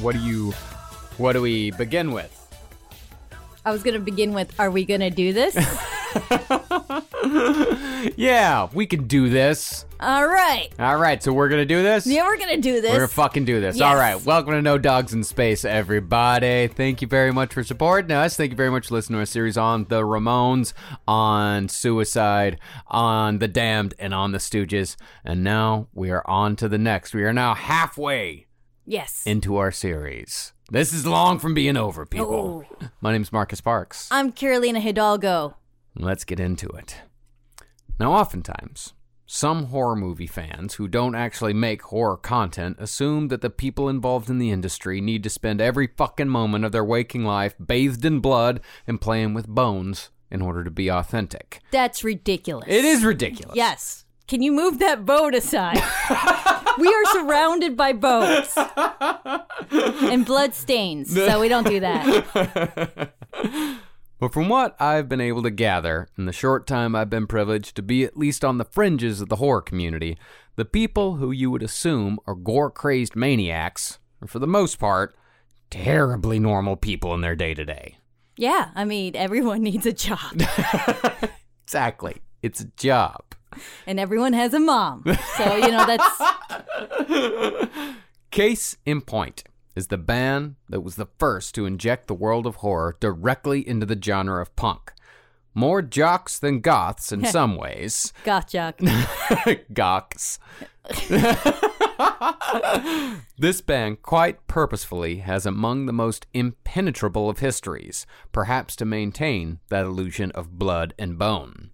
What do you? What do we begin with? I was gonna begin with, "Are we gonna do this?" Yeah, we can do this. All right. All right, so we're gonna do this. Yeah, we're gonna do this. We're gonna fucking do this. Yes. All right. Welcome to No Dogs in Space, everybody. Thank you very much for supporting us. Thank you very much for listening to our series on the Ramones, on suicide, on the Damned, and on the Stooges. And now we are on to the next. We are now halfway yes. into our series. This is long from being over, people. Oh. My name's Marcus Parks. I'm Carolina Hidalgo. Let's get into it. Now, oftentimes, some horror movie fans who don't actually make horror content assume that the people involved in the industry need to spend every fucking moment of their waking life bathed in blood and playing with bones in order to be authentic. That's ridiculous. It is ridiculous. Yes. Can you move that boat aside? we are surrounded by boats and blood stains, so we don't do that. But from what I've been able to gather in the short time I've been privileged to be at least on the fringes of the horror community, the people who you would assume are gore crazed maniacs are, for the most part, terribly normal people in their day to day. Yeah, I mean, everyone needs a job, Exactly. It's a job. And everyone has a mom. So, you know, that's Case in point is the band that was the first to inject the world of horror directly into the genre of punk. More jocks than goths in some ways. gotcha. Gawks. this band quite purposefully has among the most impenetrable of histories, perhaps to maintain that illusion of blood and bone.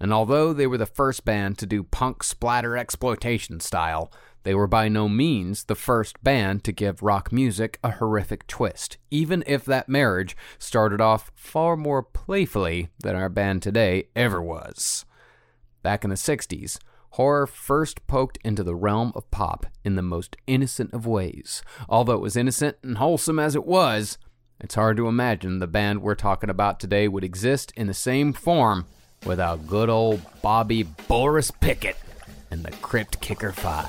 And although they were the first band to do punk splatter exploitation style, they were by no means the first band to give rock music a horrific twist, even if that marriage started off far more playfully than our band today ever was. Back in the 60s, horror first poked into the realm of pop in the most innocent of ways. Although it was innocent and wholesome as it was, it's hard to imagine the band we're talking about today would exist in the same form without good old Bobby Boris Pickett and the Crypt Kicker 5.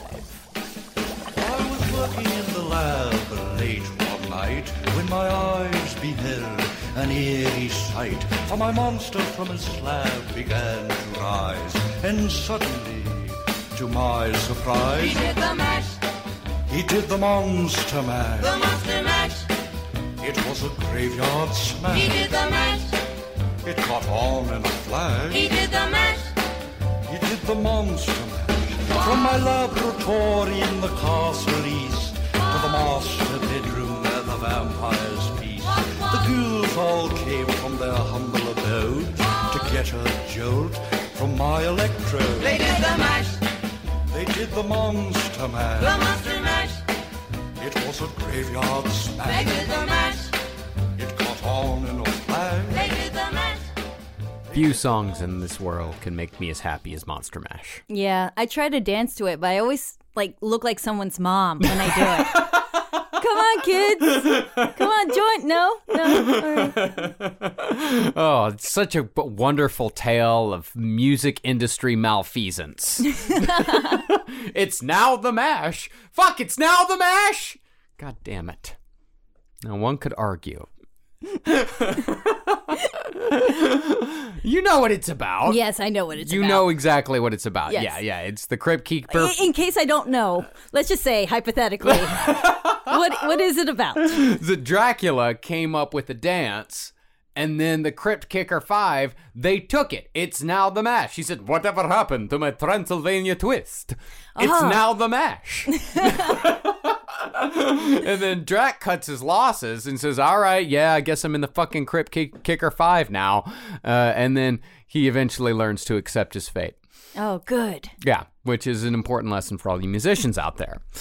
I was working in the lab late one night when my eyes beheld an eerie sight. For my monster from his slab began to rise, and suddenly, to my surprise, He did the mash, he did the monster mash. the monster mash. It was a graveyard He did the mash, It caught on in a flash. he did the mash. He did the monster mash. From my laboratory in the castle east to the master bedroom where the vampires feast. The ghouls all came from their humble abode to get a jolt from my electrode. They did the mash, They did the monster mash. the monster mash. It was a graveyard smash. They did the mash, It caught on in a Few songs in this world can make me as happy as Monster Mash. Yeah, I try to dance to it, but I always like look like someone's mom when I do it. Come on, kids. Come on, join. No, no. Right. Oh, it's such a wonderful tale of music industry malfeasance. it's now the mash. Fuck, it's now the mash. God damn it. Now, one could argue. you know what it's about. Yes, I know what it's You about. You know exactly what it's about. Yes. Yeah, yeah. It's the Crypt Keeper. I- In case I don't know, let's just say hypothetically, what what is it about? the Dracula came up with a dance, and then the Crypt Kicker Five, they took it. It's now the mash. He said, Whatever happened to my Transylvania twist? It's Ah. now the mash. and then Drac cuts his losses and says, All right, yeah, I guess I'm in the fucking Crypt Kick- Kicker Five now. Uh, and then he eventually learns to accept his fate. Oh, good. Yeah, which is an important lesson for all you musicians out there.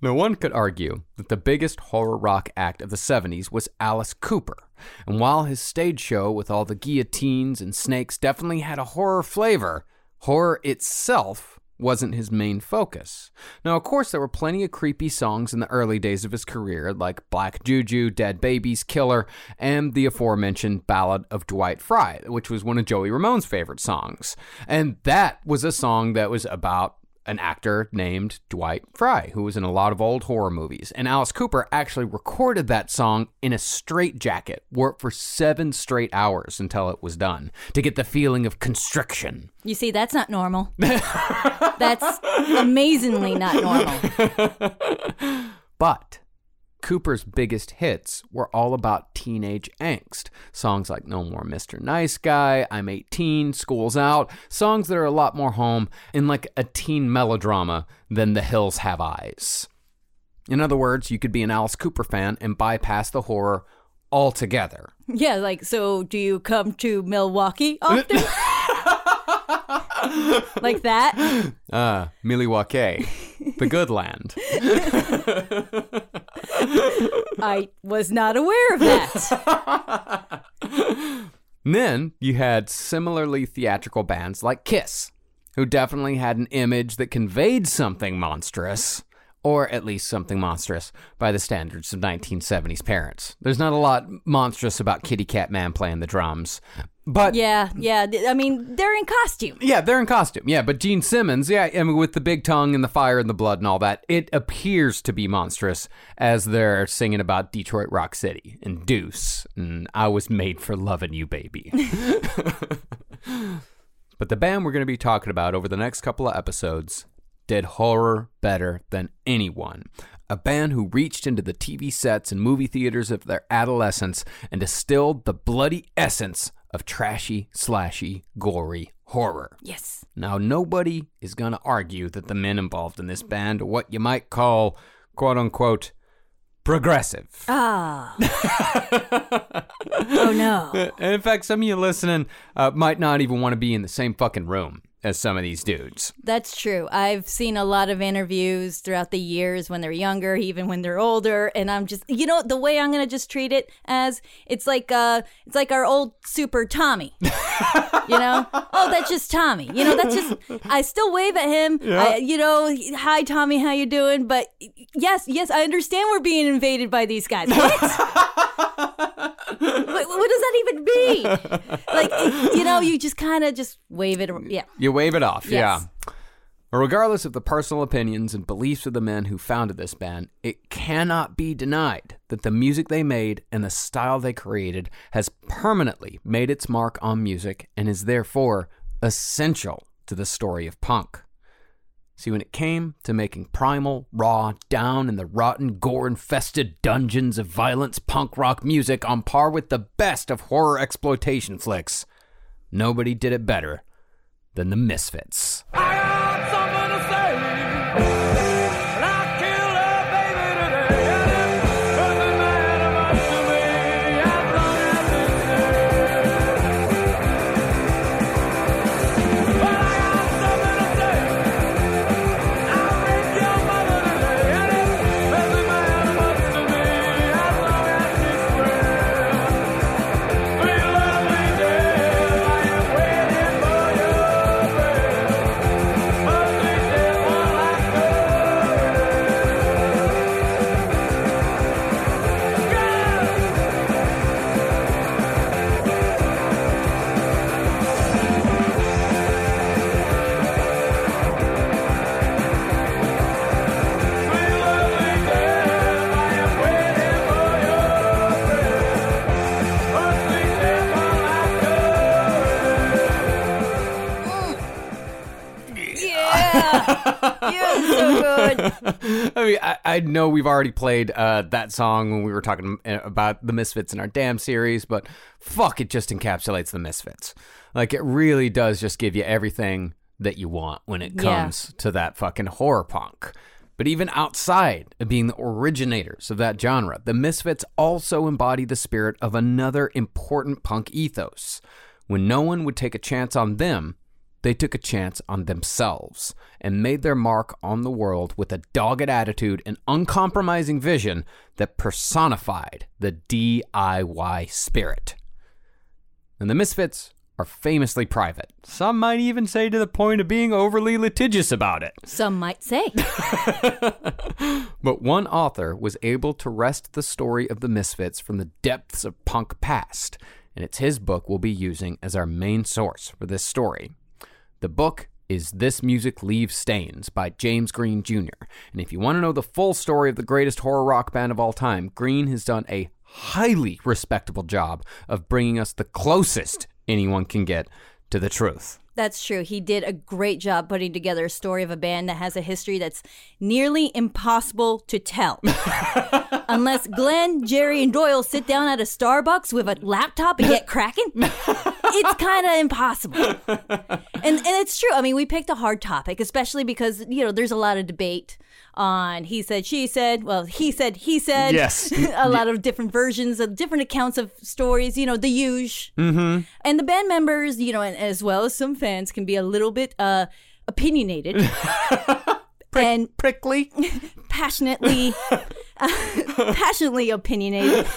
no one could argue that the biggest horror rock act of the 70s was Alice Cooper. And while his stage show with all the guillotines and snakes definitely had a horror flavor, horror itself wasn't his main focus. Now, of course, there were plenty of creepy songs in the early days of his career, like Black Juju, Dead Babies, Killer, and the aforementioned Ballad of Dwight Fry, which was one of Joey Ramone's favorite songs. And that was a song that was about an actor named Dwight Fry, who was in a lot of old horror movies. And Alice Cooper actually recorded that song in a straitjacket, worked for seven straight hours until it was done to get the feeling of constriction. You see, that's not normal. that's amazingly not normal. But Cooper's biggest hits were all about teenage angst. Songs like No More Mr. Nice Guy, I'm 18, School's Out, songs that are a lot more home in like a teen melodrama than The Hills Have Eyes. In other words, you could be an Alice Cooper fan and bypass the horror altogether. Yeah, like, so do you come to Milwaukee often? like that? Ah, Milwaukee, the good land. I was not aware of that. And then you had similarly theatrical bands like Kiss, who definitely had an image that conveyed something monstrous, or at least something monstrous by the standards of 1970s parents. There's not a lot monstrous about Kitty Cat Man playing the drums, but Yeah, yeah. I mean, they're in costume. yeah, they're in costume. Yeah, but Gene Simmons, yeah, I mean, with the big tongue and the fire and the blood and all that, it appears to be monstrous as they're singing about Detroit Rock City and Deuce and I was made for loving you, baby. but the band we're going to be talking about over the next couple of episodes did horror better than anyone. A band who reached into the TV sets and movie theaters of their adolescence and distilled the bloody essence of trashy, slashy, gory horror. Yes. Now, nobody is going to argue that the men involved in this band are what you might call, quote unquote, progressive. Ah. oh, no. And in fact, some of you listening uh, might not even want to be in the same fucking room as some of these dudes. That's true. I've seen a lot of interviews throughout the years when they're younger, even when they're older, and I'm just, you know, the way I'm gonna just treat it as it's like, uh, it's like our old super Tommy. you know, oh, that's just Tommy. You know, that's just. I still wave at him. I, you know, hi Tommy, how you doing? But yes, yes, I understand we're being invaded by these guys. What? what, what does that even mean? Like, it- you know, you just kind of just wave it. Yeah. You wave it off, Yes. yeah. Regardless of the personal opinions and beliefs of the men who founded this band, it cannot be denied that the music they made and the style they created has permanently made its mark on music and is therefore essential to the story of punk. See, when it came to making primal, raw, down in the rotten, gore infested dungeons of violence punk rock music on par with the best of horror exploitation flicks, nobody did it better than the Misfits. I mean, I, I know we've already played uh, that song when we were talking uh, about the Misfits in our Damned series, but fuck, it just encapsulates the Misfits. Like, it really does just give you everything that you want when it Yeah. comes to that fucking horror punk. But even outside of being the originators of that genre, the Misfits also embody the spirit of another important punk ethos. When no one would take a chance on them, they took a chance on themselves and made their mark on the world with a dogged attitude and uncompromising vision that personified the DIY spirit. And the Misfits are famously private. Some might even say to the point of being overly litigious about it. Some might say. But one author was able to wrest the story of the Misfits from the depths of punk past, and it's his book we'll be using as our main source for this story. The book is This Music Leaves Stains by James Greene Jr. And if you want to know the full story of the greatest horror rock band of all time, Greene has done a highly respectable job of bringing us the closest anyone can get to the truth. That's true. He did a great job putting together a story of a band that has a history that's nearly impossible to tell. Unless Glenn, Jerry, and Doyle sit down at a Starbucks with a laptop and get cracking, it's kind of impossible. And and it's true. I mean, we picked a hard topic, especially because you know there's a lot of debate on he said, she said. Well, he said, he said. Yes. a lot of different versions of different accounts of stories. You know, the huge. Mm-hmm. And the band members, you know, and as well as some fans, can be a little bit uh opinionated. and Prickly. passionately passionately opinionated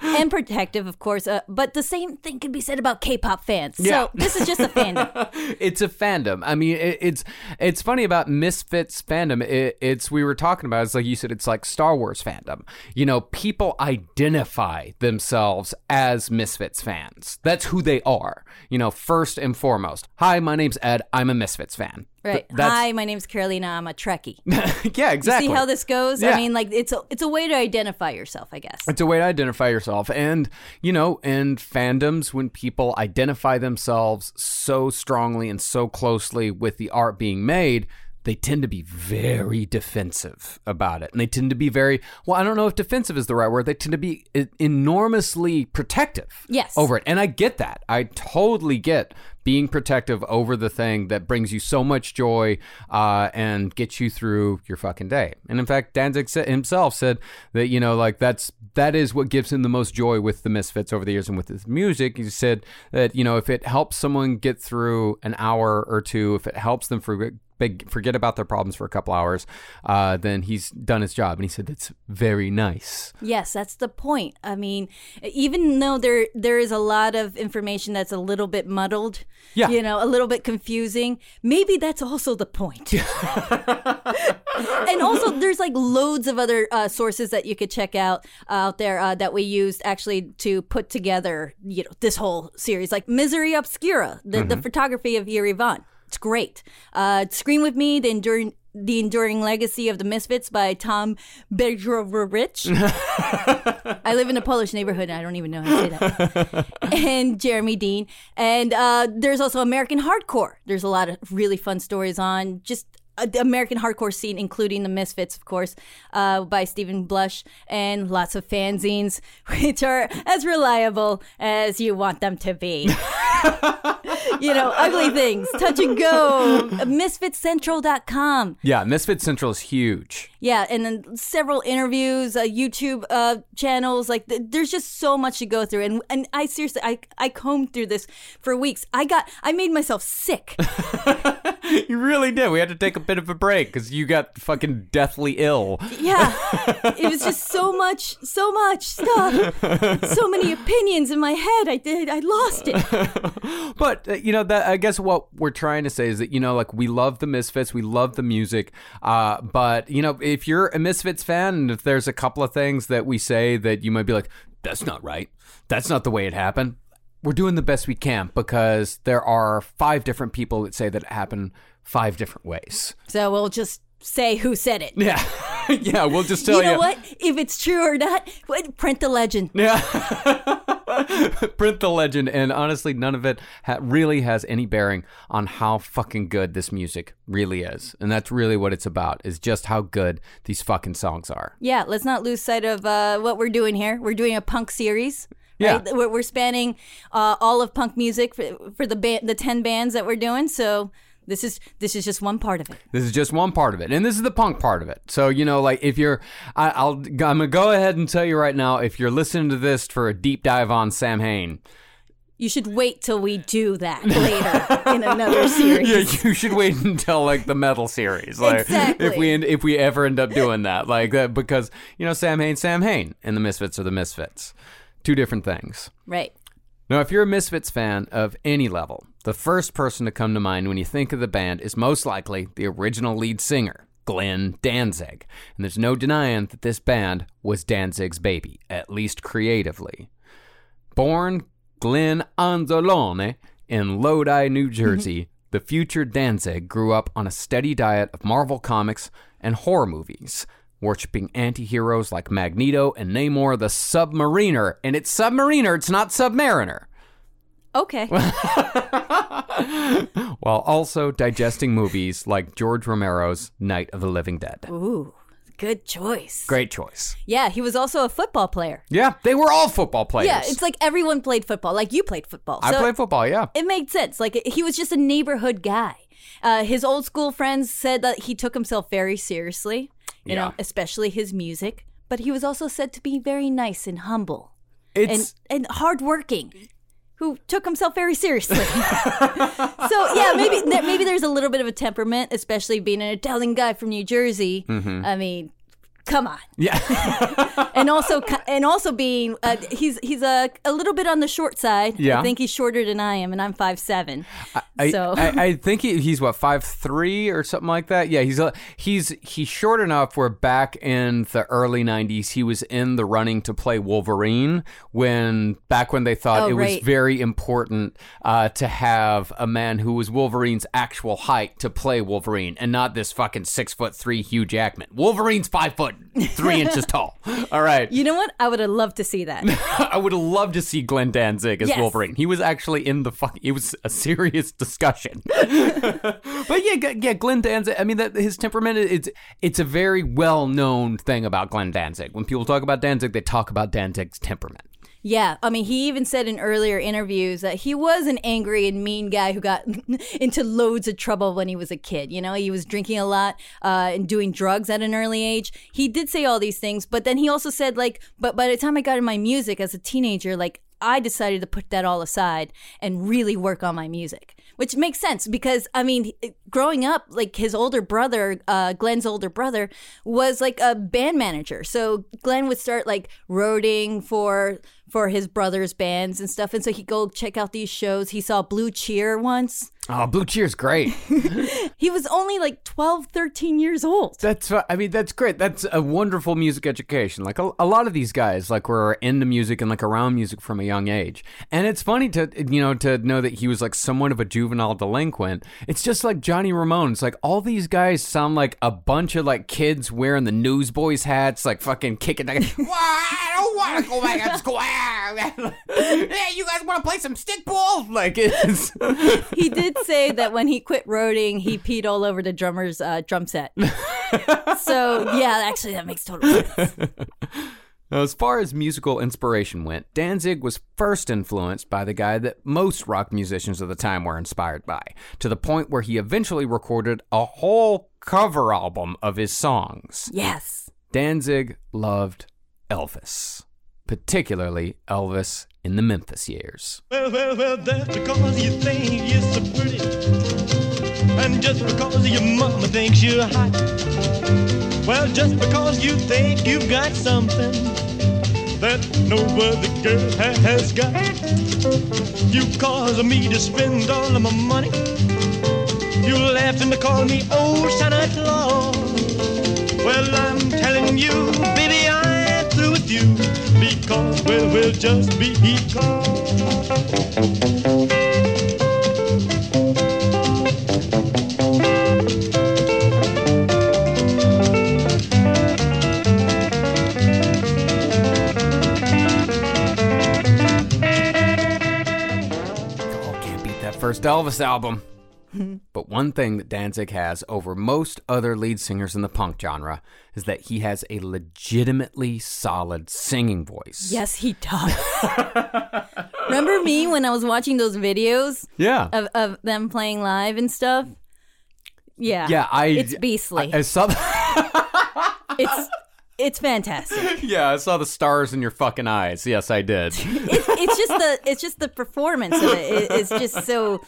and protective of course uh, but the same thing can be said about k-pop fans Yeah. so this is just a fandom it's a fandom. I mean, it, it's it's funny about Misfits fandom. It, it's we were talking about. It's like you said. It's like Star Wars fandom. You know, people identify themselves as Misfits fans. That's who they are. You know, first and foremost. Hi, my name's Ed. I'm a Misfits fan. Right Th- hi my name's carolina i'm a trekkie yeah, exactly. see how this goes Yeah. i mean like it's a, it's a way to identify yourself i guess It's a way to identify yourself. And, you know, in fandoms, when people identify themselves so strongly and so closely with the art being made, they tend to be very defensive about it. And they tend to be very, well, I don't know if defensive is the right word. They tend to be enormously protective Yes. over it. And I get that. I totally get being protective over the thing that brings you so much joy uh, and gets you through your fucking day. And in fact, Danzig himself said that you know, like that's that is what gives him the most joy with the Misfits over the years and with his music. He said that you know, if it helps someone get through an hour or two, if it helps them forget big forget about their problems for a couple hours, uh, then he's done his job. And he said that's very nice. Yes, that's the point. I mean, even though there there is a lot of information that's a little bit muddled, Yeah. you know, a little bit confusing, maybe that's also the point. and also, there's like loads of other uh, sources that you could check out out there uh, that we used actually to put together, you know, this whole series, like Misery Obscura, the, the photography of Eerie Von. It's great. Uh, Scream with Me, the enduring. The Enduring Legacy of the Misfits by Tom Bejgrowicz. I live in a Polish neighborhood and I don't even know how to say that. and Jeremy Dean. And uh, there's also American Hardcore. There's a lot of really fun stories on just the American hardcore scene, including the Misfits, of course, uh, by Steven Blush, and lots of fanzines, which are as reliable as you want them to be. you know, ugly things, touch and go, misfitscentral.com. Yeah, Misfit Central is huge. Yeah, and then several interviews, uh, YouTube uh, channels. Like, th- there's just so much to go through, and and I seriously, I I combed through this for weeks. I got, I made myself sick. You really did. We had to take a bit of a break because you got fucking deathly ill. Yeah, it was just so much, so much stuff, so many opinions in my head. I did, I lost it. But uh, you know that I guess what we're trying to say is that you know like we love the Misfits, we love the music, uh, but you know if you're a Misfits fan and if there's a couple of things that we say that you might be like that's not right, that's not the way it happened. We're doing the best we can because there are five different people that say that it happened five different ways. So we'll just say who said it. Yeah, yeah. We'll just tell you you. know what? If it's true or not, print the legend. Yeah. Print the legend, and honestly, none of it ha- really has any bearing on how fucking good this music really is, and that's really what it's about: is just how good these fucking songs are. Yeah, let's not lose sight of uh, what we're doing here. We're doing a punk series. Yeah. right? We're, we're spanning uh, all of punk music for, for the ba- the ten bands that we're doing. So this is this is just one part of it. This is just one part of it, and this is the punk part of it. So you know, like if you're, I, I'll, I'm gonna go ahead and tell you right now, if you're listening to this for a deep dive on Samhain, You should wait till we do that later in another series. yeah, you should wait until like the metal series, like Exactly. if we end, if we ever end up doing that, like that, because you know Samhain, Sam Hain, and the Misfits are the Misfits, two different things. Right. Now, if you're a Misfits fan of any level, the first person to come to mind when you think of the band is most likely the original lead singer, Glenn Danzig. And there's no denying that this band was Danzig's baby, at least creatively. Born Glenn Anzalone in Lodi, New mm-hmm. Jersey, the future Danzig grew up on a steady diet of Marvel comics and horror movies, worshipping anti-heroes like Magneto and Namor the Submariner. And it's Submariner, it's not Submariner. Okay. While also digesting movies like George Romero's Night of the Living Dead. Ooh, good choice. Great choice. Yeah, he was also a football player. Yeah, they were all football players. Yeah, it's like everyone played football. Like you played football. I So played football, yeah. It made sense. Like he was just a neighborhood guy. Uh, his old school friends said that he took himself very seriously. You Yeah. know, especially his music. But he was also said to be very nice and humble It's and and hardworking. Who took himself very seriously. so yeah, maybe maybe there's a little bit of a temperament, especially being an Italian guy from New Jersey. Mm-hmm. I mean, come on. yeah. and also and also being uh, he's he's a a little bit on the short side. Yeah. I think he's shorter than I am, and I'm five seven. I, so I, I think he, he's what five three or something like that. Yeah, he's a, he's he's short enough where back in the early '90s he was in the running to play Wolverine when back when they thought Oh, it was very important uh, to have a man who was Wolverine's actual height to play Wolverine and not this fucking six foot three Hugh Jackman. Wolverine's five foot three inches tall. All right. you know what? I would have loved to see that. I would have loved to see Glenn Danzig as Yes. Wolverine. He was actually in the fuck. It was a serious discussion. but yeah, G- yeah, Glenn Danzig. I mean, that his temperament. It's it's a very well known thing about Glenn Danzig. When people talk about Danzig, they talk about Danzig's temperament. Yeah, I mean, he even said in earlier interviews that he was an angry and mean guy who got into loads of trouble when he was a kid. You know, he was drinking a lot uh, and doing drugs at an early age. He did say all these things, but then he also said, like, but by the time I got in my music as a teenager, like, I decided to put that all aside and really work on my music. Which makes sense because I mean, growing up, like his older brother, uh, Glenn's older brother, was like a band manager. So Glenn would start like roading for for his brother's bands and stuff, and so he'd go check out these shows. He saw Blue Cheer once. Oh, Blue Cheer's great. He was only like 12, 13 years old. That's I mean that's great. That's a wonderful music education. Like a, a lot of these guys like were into music and like around music from a young age. And it's funny to you know to know that he was like somewhat of a juvenile delinquent. It's just like Johnny Ramone. It's like all these guys sound like a bunch of like kids wearing the newsboys hats, like fucking kicking. Like, "Well, I don't want to go back to school. yeah, you guys want to play some stickball? Like it's. He did say that when he quit roading, he peed all over the drummer's uh, drum set. so yeah, actually, that makes total sense. Now, as far as musical inspiration went, Danzig was first influenced by the guy that most rock musicians of the time were inspired by, to the point where he eventually recorded a whole cover album of his songs. Yes. Danzig loved Elvis, particularly Elvis in the Memphis years. Well, well, well, that's because you think you're so pretty. And just because your mama thinks you're hot. Well, just because you think you've got something that no other girl has got. You cause me to spend all of my money. You laughed and call me old Santa Claus. Well, I'm telling you, baby, with you because we'll just be because. first Elvis album one thing that Danzig has over most other lead singers in the punk genre is that he has a legitimately solid singing voice. Yes, he does. Remember me when I was watching those videos Yeah. of, of them playing live and stuff? Yeah. yeah, I It's beastly. I, I saw it's it's fantastic. Yeah, I saw the stars in your fucking eyes. Yes, I did. It's, it's just the it's just the performance of it. it it's just so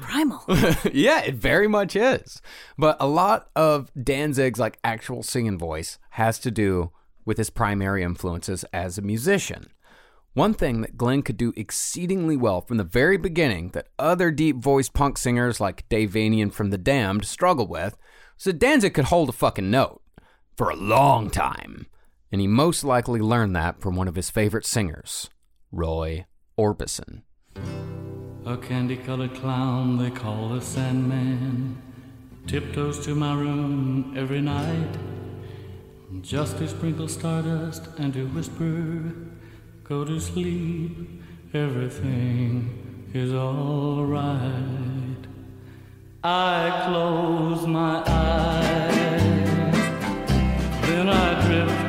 primal. yeah, it very much is. But a lot of Danzig's like actual singing voice has to do with his primary influences as a musician. One thing that Glenn could do exceedingly well from the very beginning that other deep voiced punk singers like Dave Vanian from The Damned struggled with that Danzig could hold a fucking note for a long time. And he most likely learned that from one of his favorite singers, Roy Orbison. A candy colored clown they call the Sandman tiptoes to my room every night just to sprinkle stardust and to whisper, Go to sleep, everything is alright. I close my eyes, then I drift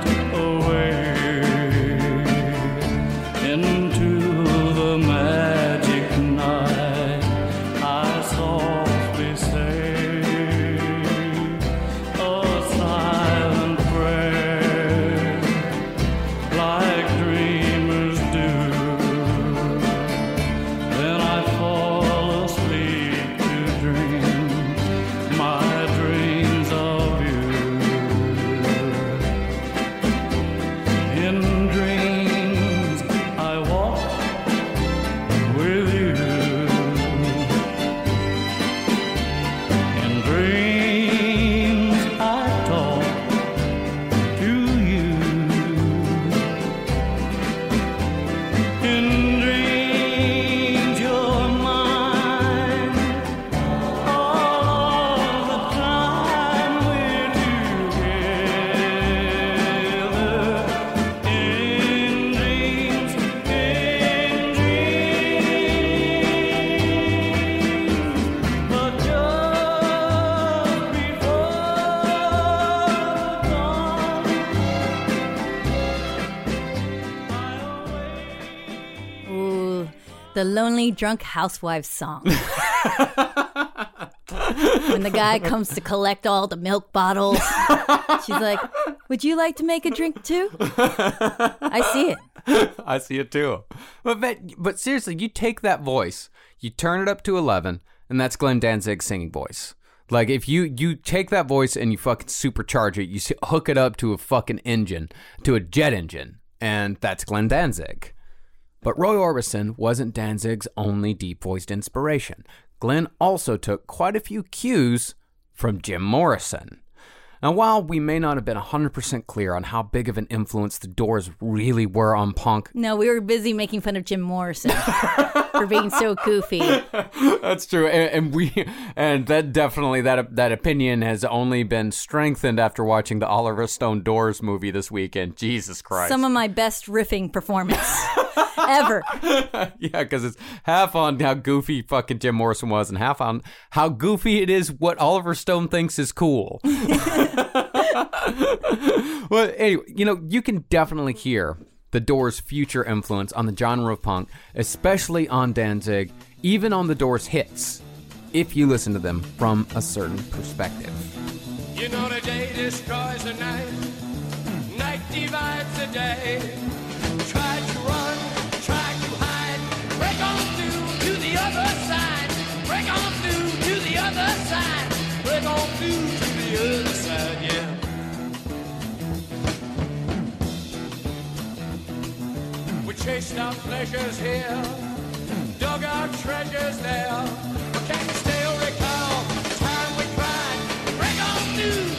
the lonely drunk housewife song. when the guy comes to collect all the milk bottles, she's like, "Would you like to make a drink too?" I see it. I see it too. But, but but seriously, you take that voice, you turn it up to eleven, and that's Glenn Danzig's singing voice. Like if you you take that voice and you fucking supercharge it, you hook it up to a fucking engine, to a jet engine, and that's Glenn Danzig. But Roy Orbison wasn't Danzig's only deep voiced inspiration. Glenn also took quite a few cues from Jim Morrison. Now, while we may not have been 100% clear on how big of an influence the Doors really were on punk, No, we were busy making fun of Jim Morrison for being so goofy. That's true, and, and we and that definitely that that opinion has only been strengthened after watching the Oliver Stone Doors movie this weekend. Jesus Christ! Some of my best riffing performance ever. yeah, because it's half on how goofy fucking Jim Morrison was, and half on how goofy it is what Oliver Stone thinks is cool. well, anyway, you know, you can definitely hear the Doors' future influence on the genre of punk, especially on Danzig, even on the Doors' hits, if you listen to them from a certain perspective. You know the day destroys the night, night divides the day. Try other side, break on through to the other side, break on through to the other side, yeah. We chased our pleasures here, dug our treasures there. But can you still recall the time we cried? Break on through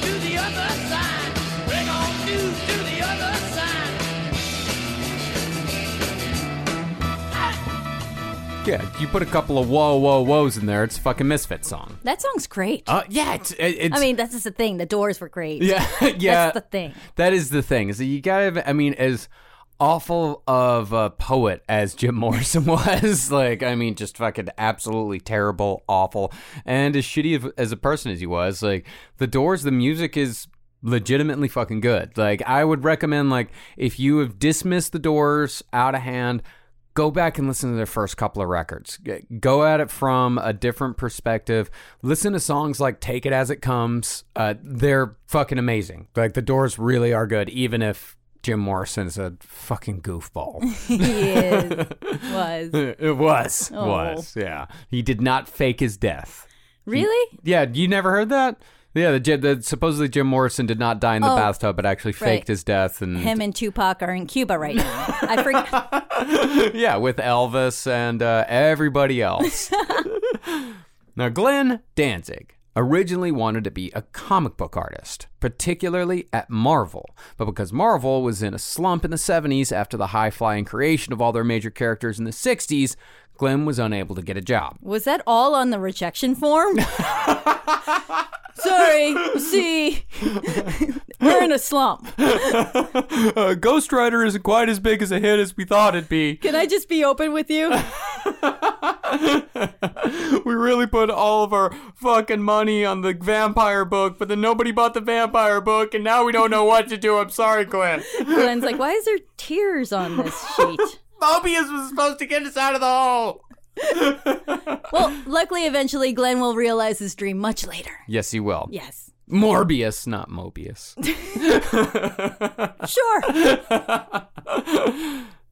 Yeah, you put a couple of whoa, whoa, whoas in there, it's a fucking Misfit song. That song's great. Uh, yeah, it's, it- it's I mean, that's just the thing. The doors were great. Yeah, yeah. That's the thing. That is the thing. Is that you gotta. I mean, as awful of a poet as Jim Morrison was. like, I mean, just fucking absolutely terrible, awful, and as shitty of, as a person as he was. Like, the Doors, the music is legitimately fucking good. Like, I would recommend, like, if you have dismissed the Doors out of hand. Go back and listen to their first couple of records. Go at it from a different perspective. Listen to songs like "Take It As It Comes." Uh, they're fucking amazing. Like the Doors really are good, even if Jim Morrison's a fucking goofball. he is, was. it was. Oh. Was. Yeah. He did not fake his death. Really? Yeah. You never heard that? Yeah. The, the supposedly Jim Morrison did not die in the Oh, bathtub, but actually faked right. his death. And Him and Tupac are in Cuba right now. I forget. yeah, with Elvis and uh, everybody else. now, Glenn Danzig originally wanted to be a comic book artist, particularly at Marvel. But because Marvel was in a slump in the 70s after the high flying creation of all their major characters in the 60s, Glenn was unable to get a job. Was that all on the rejection form? Sorry, see, we're in a slump. Uh, Ghost Rider isn't quite as big as a hit as we thought it'd be. Can I just be open with you? we really put all of our fucking money on the vampire book, but then nobody bought the vampire book, and now we don't know what to do. I'm sorry, Glenn. Glenn's like, why is there tears on this sheet? Mobius was supposed to get us out of the hole. Well, luckily, eventually, Glenn will realize his dream much later. Yes, he will. Yes. Morbius, not Mobius. Sure.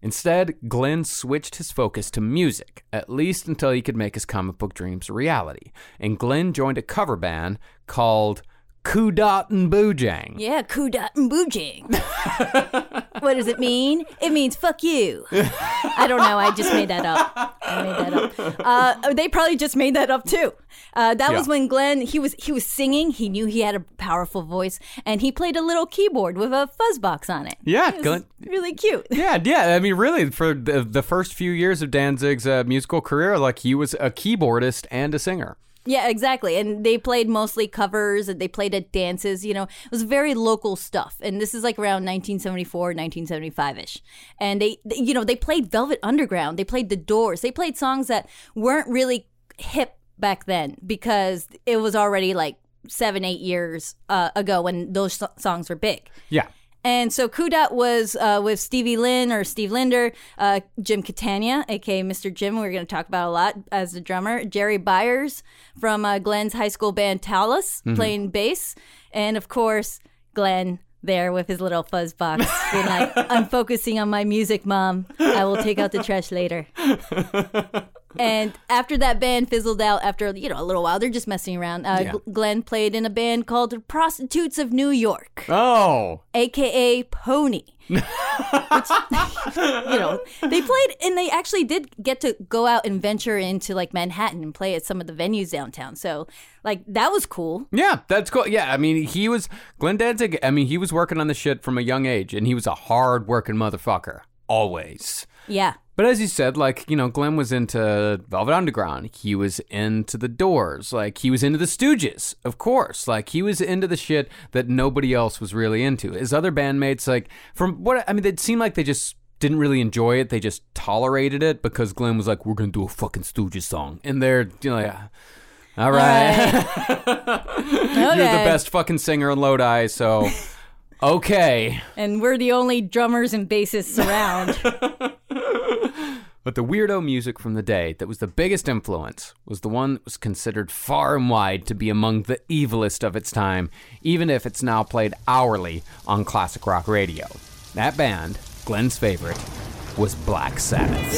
Instead, Glenn switched his focus to music, at least until he could make his comic book dreams a reality. And Glenn joined a cover band called Kudot and Boojang. Yeah, Kudat and Boojing. what does it mean? It means fuck you. I don't know. I just made that up. I made that up. Uh, they probably just made that up too. Uh, that was when Glenn he was he was singing. He knew he had a powerful voice, and he played a little keyboard with a fuzz box on it. Yeah, It Glenn- really cute. Yeah, yeah. I mean, really, for the, the first few years of Danzig's uh, musical career, like he was a keyboardist and a singer. Yeah, exactly. And they played mostly covers and they played at dances. You know, it was very local stuff. And this is like around 1974, 1975 ish. And they, they- you know, they played Velvet Underground. They played The Doors. They played songs that weren't really hip back then because it was already like seven, eight years uh, ago when those so- songs were big. Yeah. And so Kudat was uh, with Stevie Lynn or Steve Linder, uh, Jim Catania, aka Mr. Jim, we're going to talk about a lot as the drummer, Jerry Byers from uh, Glenn's high school band Talus playing bass, and of course, Glenn there with his little fuzz box, being like, I'm focusing on my music, mom. I will take out the trash later. And after that band fizzled out, after you know a little while, they're just messing around. Uh, Yeah. Glenn played in a band called Prostitutes of New York Oh. aka Pony. Which, you know, they played and they actually did get to go out and venture into like Manhattan and play at some of the venues downtown. So, like, that was cool. Yeah, that's cool. Yeah, I mean, he was Glenn Danzig. I mean, he was working on the shit from a young age, and he was a hard working motherfucker always. Yeah. But as you said, like you know, Glenn was into Velvet Underground. He was into the Doors. Like he was into the Stooges, of course. Like he was into the shit that nobody else was really into. His other bandmates, like from what I mean, it seemed like they just didn't really enjoy it. They just tolerated it because Glenn was like, "We're gonna do a fucking Stooges song," and they're you know, yeah. All right. You're the best fucking singer in Lodi, so okay. And we're the only drummers and bassists around. But the weirdo music from the day that was the biggest influence was the one that was considered far and wide to be among the evilest of its time, even if it's now played hourly on classic rock radio. That band, Glenn's favorite, was Black Sabbath.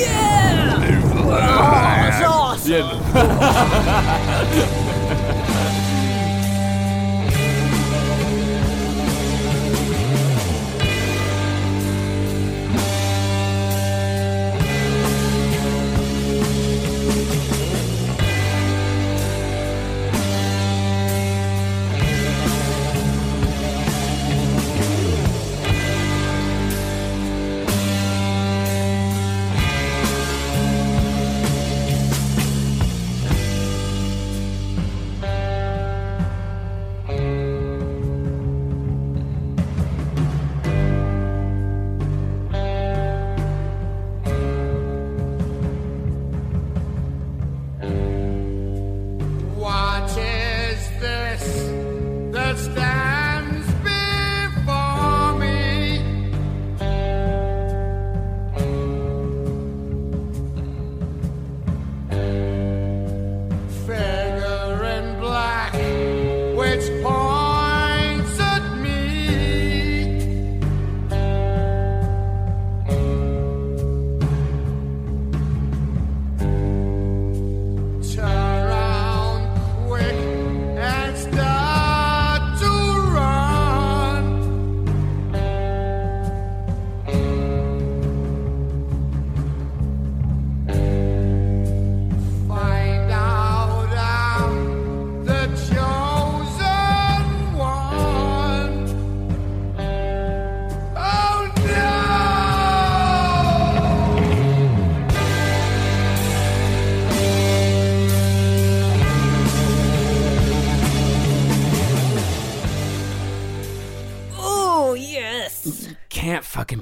fucking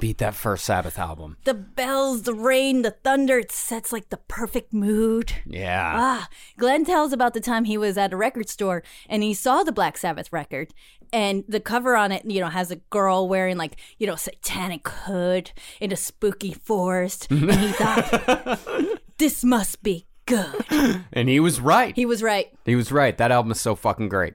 beat that first Sabbath album. The bells, the rain, the thunder, it sets like the perfect mood. Yeah. Ah, Glenn tells about the time he was at a record store and he saw the Black Sabbath record. And the cover on it, you know, has a girl wearing like, you know, satanic hood in a spooky forest. and he thought, this must be good. And he was right. He was right. He was right. That album is so fucking great.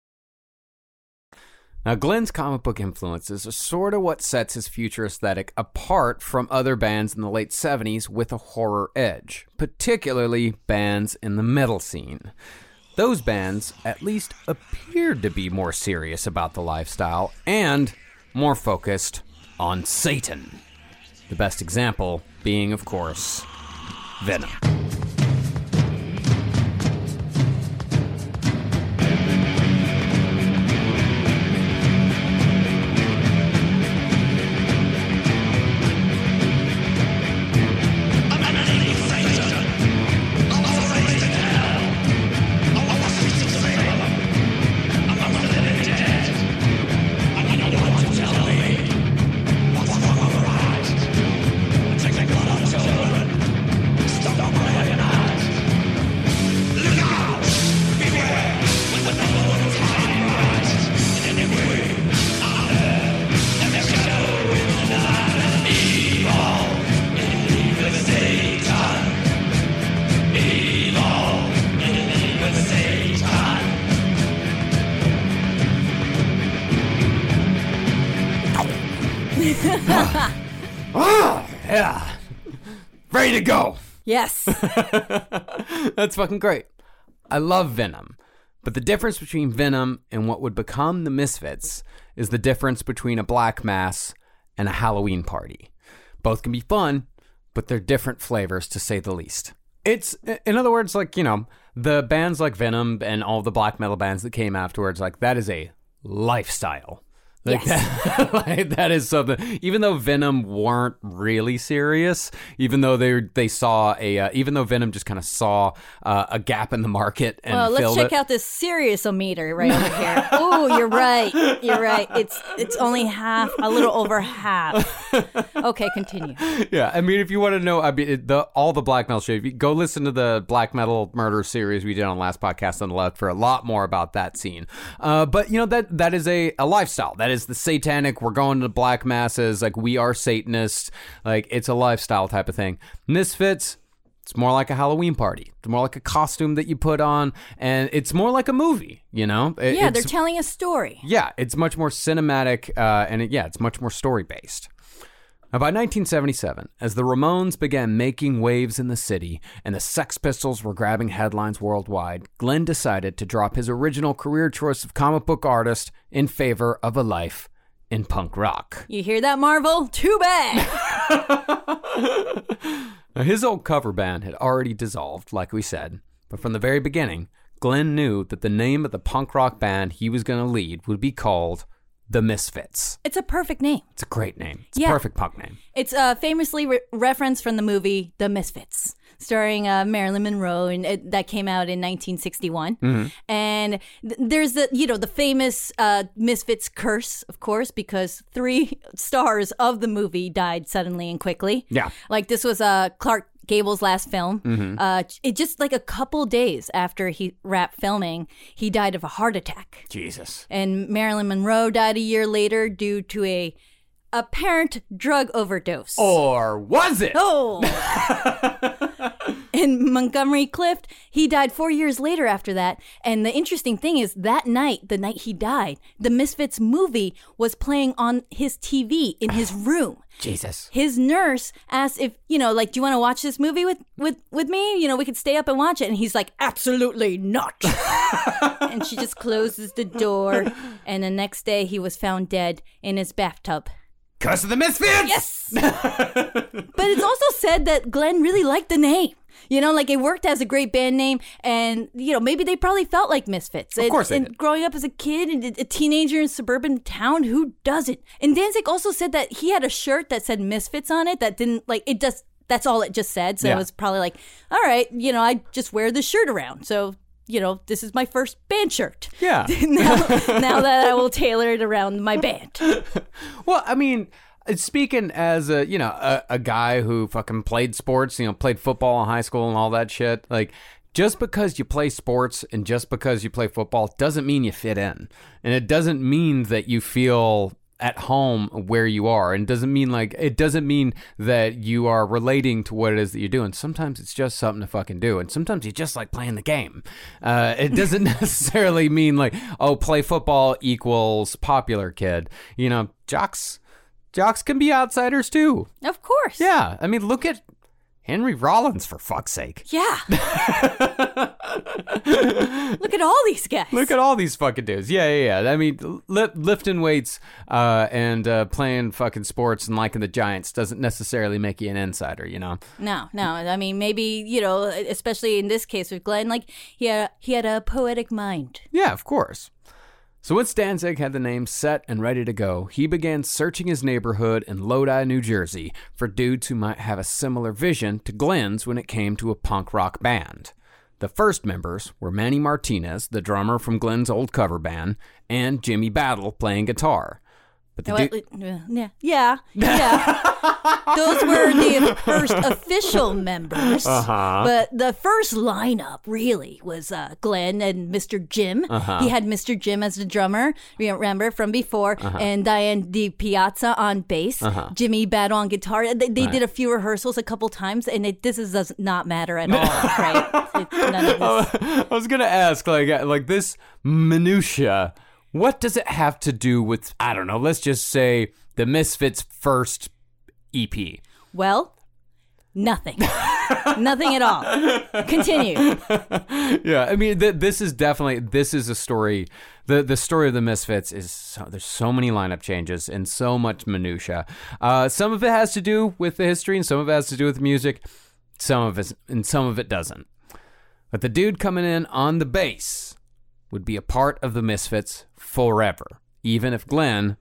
Now, Glenn's comic book influences are sort of what sets his future aesthetic apart from other bands in the late 70s with a horror edge, particularly bands in the metal scene. Those bands at least appeared to be more serious about the lifestyle and more focused on Satan. The best example being, of course, Venom. That's fucking great. I love Venom. But the difference between Venom and what would become the Misfits is the difference between a black mass and a Halloween party. Both can be fun, but they're different flavors to say the least. It's, in other words, like, you know, the bands like Venom and all the black metal bands that came afterwards, like, that is a lifestyle. Like that, like that is something. Even though Venom weren't really serious, even though they they saw a, uh, even though Venom just kind of saw uh, a gap in the market and well, let's check it. out this seriosometer right over here. oh, you're right. You're right. It's it's only half, a little over half. Okay, continue. yeah, I mean, if you want to know, I mean, it, the all the black metal shit. Go listen to the black metal murder series we did on last podcast on the left for a lot more about that scene. Uh, but you know that that is a, a lifestyle. That is the satanic. We're going to the black masses. Like we are Satanists. Like it's a lifestyle type of thing. Misfits. It's more like a Halloween party. It's more like a costume that you put on, and it's more like a movie. You know? It- Yeah, they're telling a story. yeah, it's much more cinematic, uh, and it, yeah, it's much more story based. Now, by 1977, as the Ramones began making waves in the city and the Sex Pistols were grabbing headlines worldwide, Glenn decided to drop his original career choice of comic book artist in favor of a life in punk rock. You hear that, Marvel? Too bad. Now, his old cover band had already dissolved, like we said, but from the very beginning, Glenn knew that the name of the punk rock band he was going to lead would be called The Misfits. It's a perfect name. It's a great name. It's Yeah. a perfect punk name. It's uh, famously re- referenced from the movie The Misfits, starring uh, Marilyn Monroe, and it, that came out in 1961. Mm-hmm. And th- there's the you know the famous uh, Misfits curse, of course, because three stars of the movie died suddenly and quickly. Yeah. like this was uh, Clark Gable's last film. Mm-hmm. Uh, it just like a couple days after he wrapped filming, he died of a heart attack. Jesus. And Marilyn Monroe died a year later due to a apparent drug overdose. Or was it? Oh. Montgomery Clift, he died four years later after that. And the interesting thing is, that night, the night he died, the Misfits movie was playing on his TV in his room. Jesus. His nurse asked if, you know, like, do you want to watch this movie with, with, with me? You know, we could stay up and watch it. And he's like, absolutely not. and she just closes the door. And the next day, he was found dead in his bathtub. Curse of the Misfits! Yes! but it's also said that Glenn really liked the name. You know, like it worked as a great band name, and you know maybe they probably felt like misfits. Of And- course they and growing up as a kid and a teenager in suburban town, who doesn't? And Danzig also said that he had a shirt that said misfits on it that didn't like it. Just that's all it just said. So Yeah. it was probably like, all right, you know, I just wear this shirt around. So you know, this is my first band shirt. Yeah. now, now that I will tailor it around my band. Well, I mean, speaking as a you know a, a guy who fucking played sports, you know, played football in high school and all that shit, like. Just because you play sports and just because you play football doesn't mean you fit in. And it doesn't mean that you feel at home where you are. And doesn't mean like it doesn't mean that you are relating to what it is that you're doing. Sometimes it's just something to fucking do. And sometimes you just like playing the game. Uh, it doesn't necessarily mean like, oh, play football equals popular kid. You know, jocks jocks can be outsiders too. Of course. Yeah. I mean, look at Henry Rollins for fuck's sake. Yeah. Look at all these guys. Look at all these fucking dudes. Yeah, yeah, yeah. I mean, li- lifting weights uh, and uh, playing fucking sports and liking the Giants doesn't necessarily make you an insider, you know? No, no. I mean, maybe you know, especially in this case with Glenn, like he had, he had a poetic mind. Yeah, of course. So once Danzig had the name set and ready to go, he began searching his neighborhood in Lodi, New Jersey for dudes who might have a similar vision to Glenn's when it came to a punk rock band. The first members were Manny Martinez, the drummer from Glenn's old cover band, and Jimmy Battle playing guitar. But the Well, dude, uh, yeah, yeah, yeah. Those were the first official members. Uh-huh. But the first lineup really was uh, Glenn and Mr. Jim. Uh-huh. He had Mr. Jim as the drummer, remember from before, Uh-huh. and Diane Di Piazza on bass, Jimmy Bad on guitar. They, they did a few rehearsals a couple times, and it, this is, does not matter at all, right? It- none of this. I was gonna ask, like, uh, like this minutia. What does it have to do with? I don't know. Let's just say the Misfits' first EP. Well, nothing. nothing at all. Continue. yeah, I mean, th- this is definitely this is a story. the The story of the Misfits is so, there's so many lineup changes and so much minutia. Uh, some of it has to do with the history, and some of it has to do with music. Some of it, and some of it doesn't. But the dude coming in on the bass would be a part of the Misfits forever, even if Glenn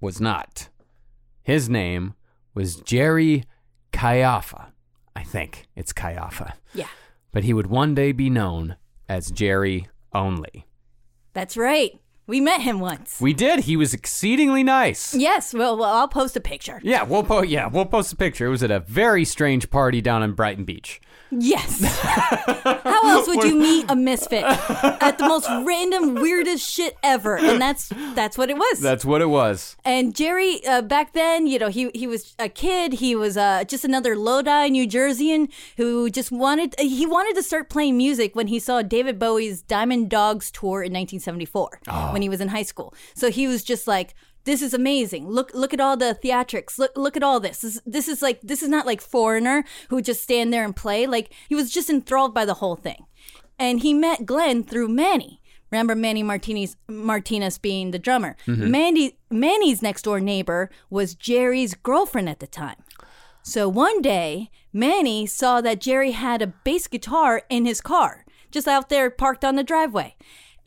was not. His name was Jerry Caiafa. I think it's Caiafa Yeah, but he would one day be known as Jerry only. that's right. We met him once. We did. He was exceedingly nice. Yes, well, well, I'll post a picture. Yeah, we'll po- yeah, we'll post a picture. It was at a very strange party down in Brighton Beach. Yes. How else would you meet a misfit at the most random, weirdest shit ever? And that's that's what it was. That's what it was. and Jerry, uh, back then, you know, he he was a kid. He was uh, just another Lodi, New Jerseyan who just wanted he wanted to start playing music when he saw David Bowie's Diamond Dogs tour in 1974 when he was in high school. So he was just like. This is amazing. Look look at all the theatrics. Look look at all this. This, this is like this is not like foreigner who just stand there and play. Like he was just enthralled by the whole thing. And he met Glenn through Manny. Remember Manny Martinez Martinez being the drummer. Mm-hmm. Mandy Manny's next door neighbor was Jerry's girlfriend at the time. So one day, Manny saw that Jerry had a bass guitar in his car, just out there parked on the driveway.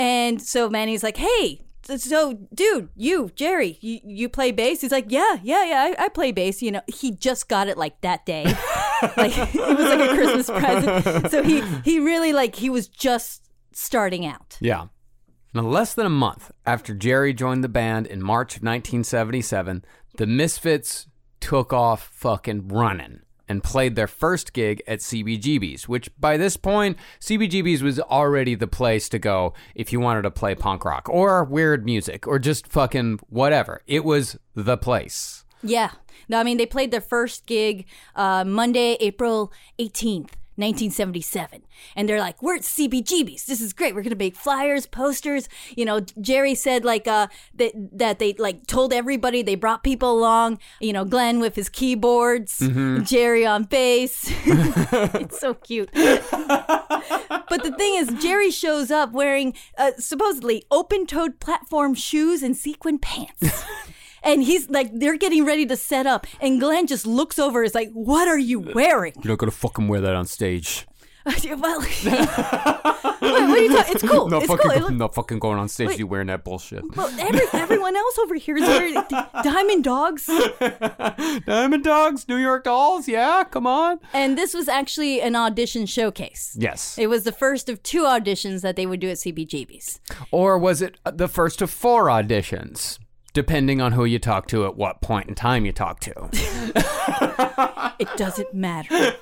And so Manny's like, hey, so dude, you, Jerry, you, you play bass? He's like, yeah, yeah, yeah, I, I play bass. You know, he just got it like that day. like it was like a Christmas present. So he, he really like, he was just starting out. Yeah. Now, less than a month after Jerry joined the band in March of 1977, the Misfits took off fucking running. And played their first gig at CBGB's, which by this point, CBGB's was already the place to go if you wanted to play punk rock or weird music or just fucking whatever. It was the place. Yeah. No, I mean, they played their first gig uh, Monday, April 18th. 1977 and they're like we're at cbgb's this is great. We're gonna make flyers posters. You know jerry said like uh that that they like told everybody they brought people along. You know glenn with his keyboards jerry on bass. It's so cute. But the thing is, Jerry shows up wearing uh, supposedly open-toed platform shoes and sequin pants. And he's like, they're getting ready to set up, and Glenn just looks over. Is like, "What are you wearing?" You're not gonna fucking wear that on stage. well, what are you talking? It's cool. Not it's fucking, cool. It look- not fucking going on stage. Wait. You wearing that bullshit. well, every, everyone else over here is wearing Diamond Dogs, Diamond Dogs, New York Dolls. Yeah, come on. and this was actually an audition showcase. Yes. It was the first of two auditions that they would do at CBGB's. Or was it the first of four auditions? Depending on who you talk to at what point in time you talk to. It doesn't matter.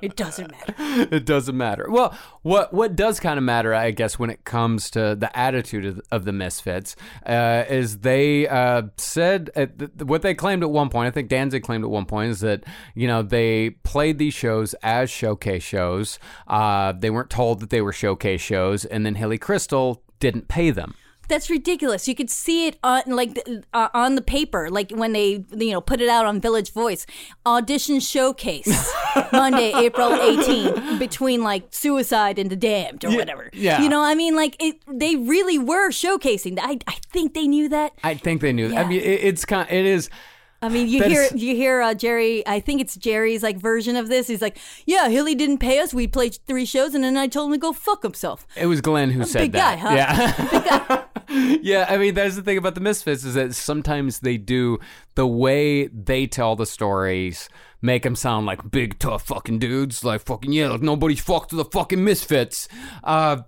It doesn't matter. it doesn't matter. Well, what what does kind of matter, I guess, when it comes to the attitude of, of the Misfits, uh, is they uh, said uh, th- what they claimed at one point. I think Danzig claimed at one point is that you know they played these shows as showcase shows. Uh, they weren't told that they were showcase shows, and then Hilly Kristal didn't pay them. That's ridiculous. You could see it on like uh, on the paper, like when they you know put it out on Village Voice. Audition showcase Monday, April 18th, between like Suicide and The Damned or whatever. yeah. You know, I mean, like it. They really were showcasing. I I think they knew that. I think they knew. that. I mean, it, it's kind. It is. I mean, you That hear is- you hear uh, Jerry. I think it's Jerry's like version of this. He's like, "Yeah, Hilly didn't pay us. We played three shows, and then I told him to go fuck himself." It was Glenn who said big guy, that. huh? Yeah. yeah, I mean that's the thing about the Misfits is that sometimes they do the way they tell the stories make them sound like big tough fucking dudes, like fucking yeah, like nobody's fucked with the fucking Misfits. Uh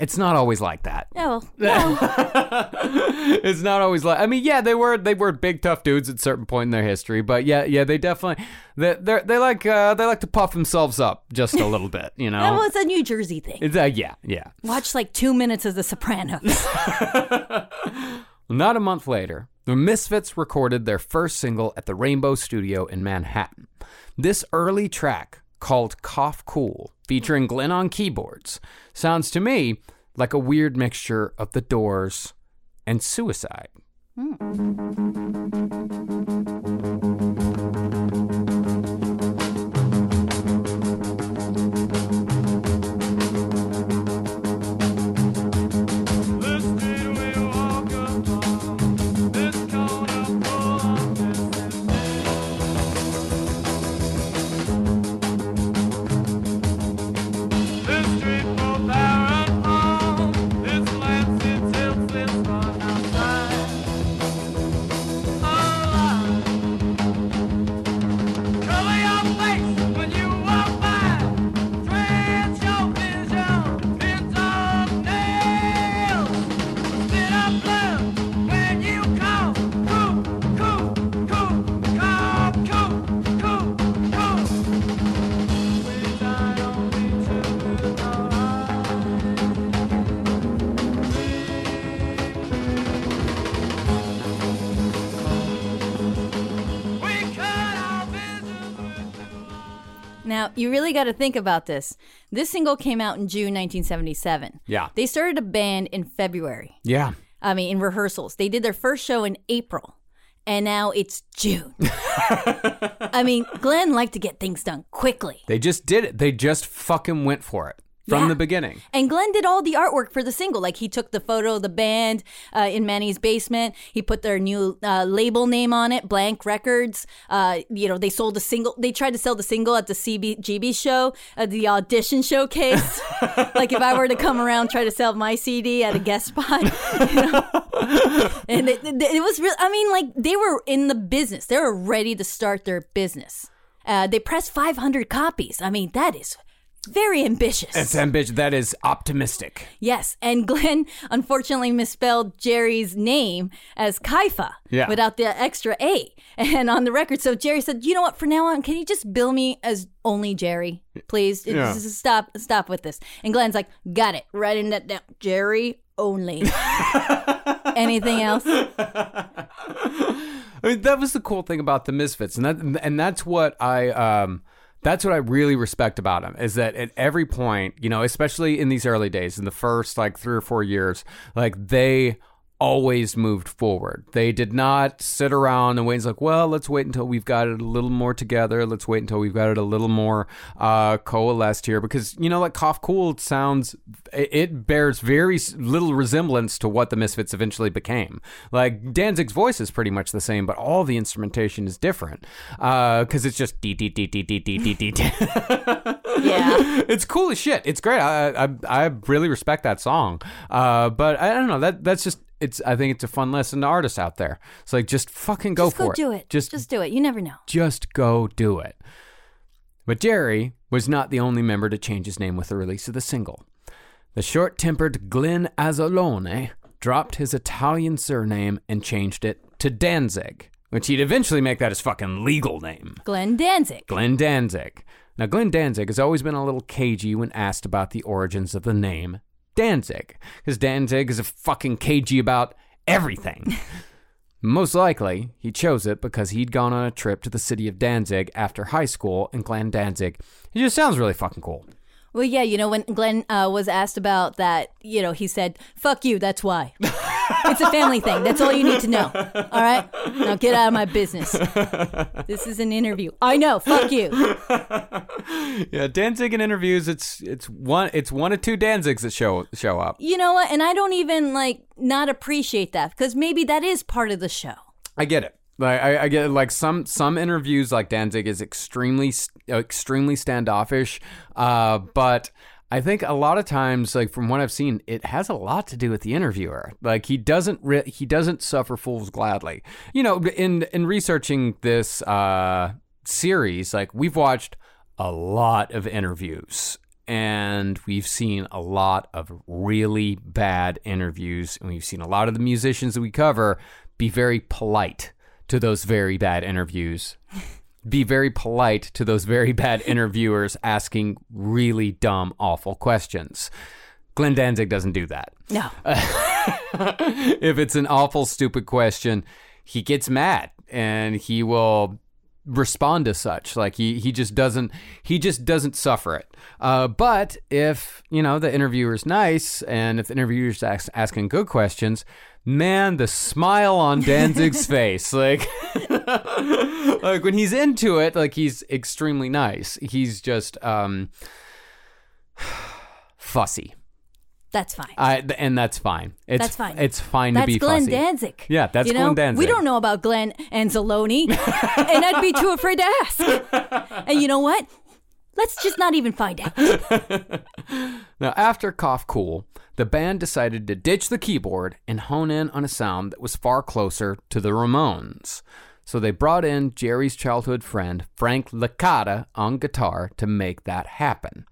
it's not always like that. No. well, It's not always like I mean, yeah, they were they were big tough dudes at a certain point in their history, but yeah, yeah, they definitely they they they like uh, they like to puff themselves up just a little bit, you know. well, it's a New Jersey thing. It's, uh, yeah, yeah. Watch like two minutes of The Sopranos. Not a month later, the Misfits recorded their first single at the Rainbow Studio in Manhattan. This early track, called Cough Cool, featuring Glenn on keyboards, sounds to me like a weird mixture of The Doors and Suicide. The now, you really got to think about this. This single came out in June 1977. Yeah. They started a band in February. Yeah. I mean, in rehearsals. They did their first show in April, and now it's June. I mean, Glenn liked to get things done quickly. They just did it. They just fucking went for it from Yeah. the beginning. And Glenn did all the artwork for the single. Like he took the photo of the band uh, in Manny's basement. He put their new uh, label name on it, Blank Records. Uh, you know, they sold the single. They tried to sell the single at the CBGB show, uh, the audition showcase. like if I were to come around try to sell my CD at a guest spot, you know? and it, it, it was real. I mean, like they were in the business. They were ready to start their business. Uh, they pressed 500 copies. I mean, that is Very ambitious. It's ambitious. That is optimistic. Yes, and Glenn unfortunately misspelled Jerry's name as Kaifa Yeah. without the extra A. And on the record, so Jerry said, "You know what? For now on, can you just bill me as only Jerry, please? Yeah. Stop, stop with this." And Glenn's like, "Got it. Writing that down. Jerry only." Anything else? I mean, that was the cool thing about the Misfits, and that and that's what I um that's what I really respect about him is that at every point, you know, especially in these early days, in the first like three or four years, like they always moved forward. They did not sit around and wait. It's like, well, let's wait until we've got it a little more together. Let's wait until we've got it a little more uh, coalesced here, because you know, like Cough Cool sounds, it, bears very little resemblance to what the Misfits eventually became. Like Danzig's voice is pretty much the same, but all the instrumentation is different because it's just dee dee dee dee dee dee dee dee. dee. Yeah. it's cool as shit. It's great. I I, I really respect that song. Uh, but I don't know. That that's just it's. I think it's a fun lesson to artists out there. It's like just fucking go for it. just for go it. do it. Just just do it. You never know. just go do it. But Jerry was not the only member to change his name with the release of the single. The short tempered Glenn Anzalone dropped his Italian surname and changed it to Danzig, which he'd eventually make that his fucking legal name. Glenn Danzig. Glenn Danzig. Now, Glenn Danzig has always been a little cagey when asked about the origins of the name Danzig, because Danzig is a fucking cagey about everything. Most likely, he chose it because he'd gone on a trip to the city of Danzig after high school, and Glenn Danzig. It just sounds really fucking cool. Well, yeah, you know, when Glenn uh, was asked about that, you know, he said, fuck you, that's why. it's a family thing. That's all you need to know. All right? Now get out of my business. This is an interview. I know, fuck you. Yeah, Danzig in interviews, it's it's one it's one of two Danzigs that show show up. You know what? And I don't even, like, not appreciate that because maybe that is part of the show. I get it. Like I, I get like some some interviews like Danzig is extremely extremely standoffish, uh, but I think a lot of times like from what I've seen, it has a lot to do with the interviewer. Like he doesn't re- he doesn't suffer fools gladly. You know, in in researching this uh, series, like we've watched a lot of interviews. And we've seen a lot of really bad interviews, and we've seen a lot of the musicians that we cover be very polite to those very bad interviews. Be very polite to those very bad interviewers asking really dumb, awful questions. Glenn Danzig doesn't do that. No. if it's an awful, stupid question, he gets mad and he will respond to such. Like he he just doesn't he just doesn't suffer it. Uh but if you know the interviewer's nice and if the interviewer's ask, asking good questions man the smile on danzig's face like like when he's into it like he's extremely nice. He's just um fussy That's fine. I, and that's fine. It's, That's fine. It's fine That's to be Glenn fussy. Danzig. Yeah, that's you know? Glenn Danzig. We don't know about Glenn Anzalone, and I'd be too afraid to ask. And you know what? Let's just not even find out. Now, after Cough Cool, the band decided to ditch the keyboard and hone in on a sound that was far closer to the Ramones. So they brought in Jerry's childhood friend, Frank Licata, on guitar to make that happen.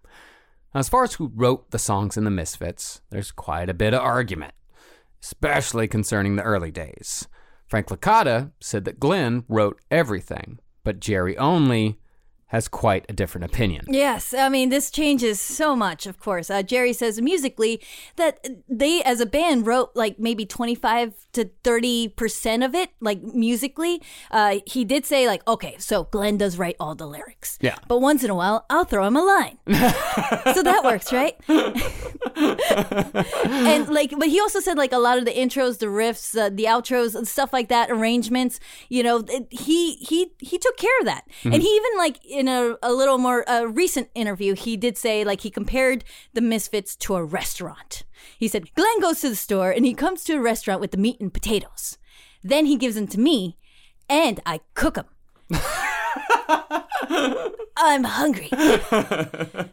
As far as who wrote the songs in the Misfits, there's quite a bit of argument, especially concerning the early days. Frank Licata said that Glenn wrote everything, but Jerry only has quite a different opinion. Yes, I mean this changes so much. Of course, uh, Jerry says musically that they, as a band, wrote like maybe twenty-five to thirty percent of it, like musically. Uh, he did say like, okay, so Glenn does write all the lyrics. Yeah. but once in a while, I'll throw him a line. so that works, right? and like, but he also said like a lot of the intros, the riffs, uh, the outros, and stuff like that, arrangements. You know, he he he took care of that, and he even like in a, a little more uh, recent interview, he did say like he compared the Misfits to a restaurant. He said Glenn goes to the store and he comes to a restaurant with the meat and potatoes, then he gives them to me, and I cook them. I'm hungry.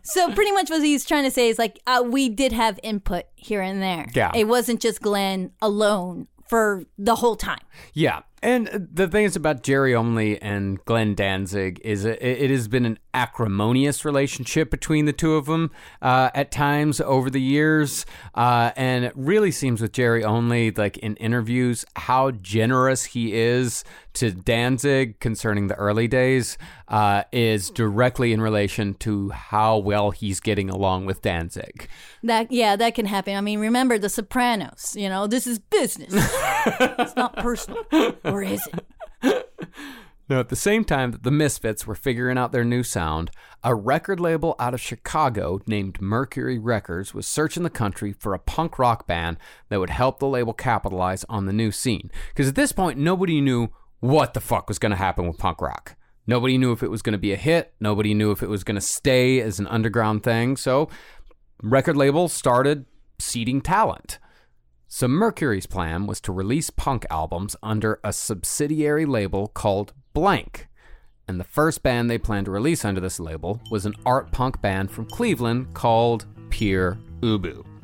so pretty much what he's trying to say is like uh, we did have input here and there. Yeah. It wasn't just Glenn alone for the whole time. Yeah, And the thing is about Jerry Only and Glenn Danzig is it, it has been an acrimonious relationship between the two of them uh, at times over the years, uh, and it really seems with Jerry Only, like in interviews, how generous he is to Danzig concerning the early days uh, is directly in relation to how well he's getting along with Danzig. That yeah, that can happen. I mean, remember The Sopranos. You know, this is business. it's not personal, or is it? Now, at the same time that the Misfits were figuring out their new sound, a record label out of Chicago named Mercury Records was searching the country for a punk rock band that would help the label capitalize on the new scene. Because at this point, nobody knew what the fuck was going to happen with punk rock. Nobody knew if it was going to be a hit. Nobody knew if it was going to stay as an underground thing. So, record labels started seeding talent. So Mercury's plan was to release punk albums under a subsidiary label called Blank. And the first band they planned to release under this label was an art punk band from Cleveland called Pere Ubu.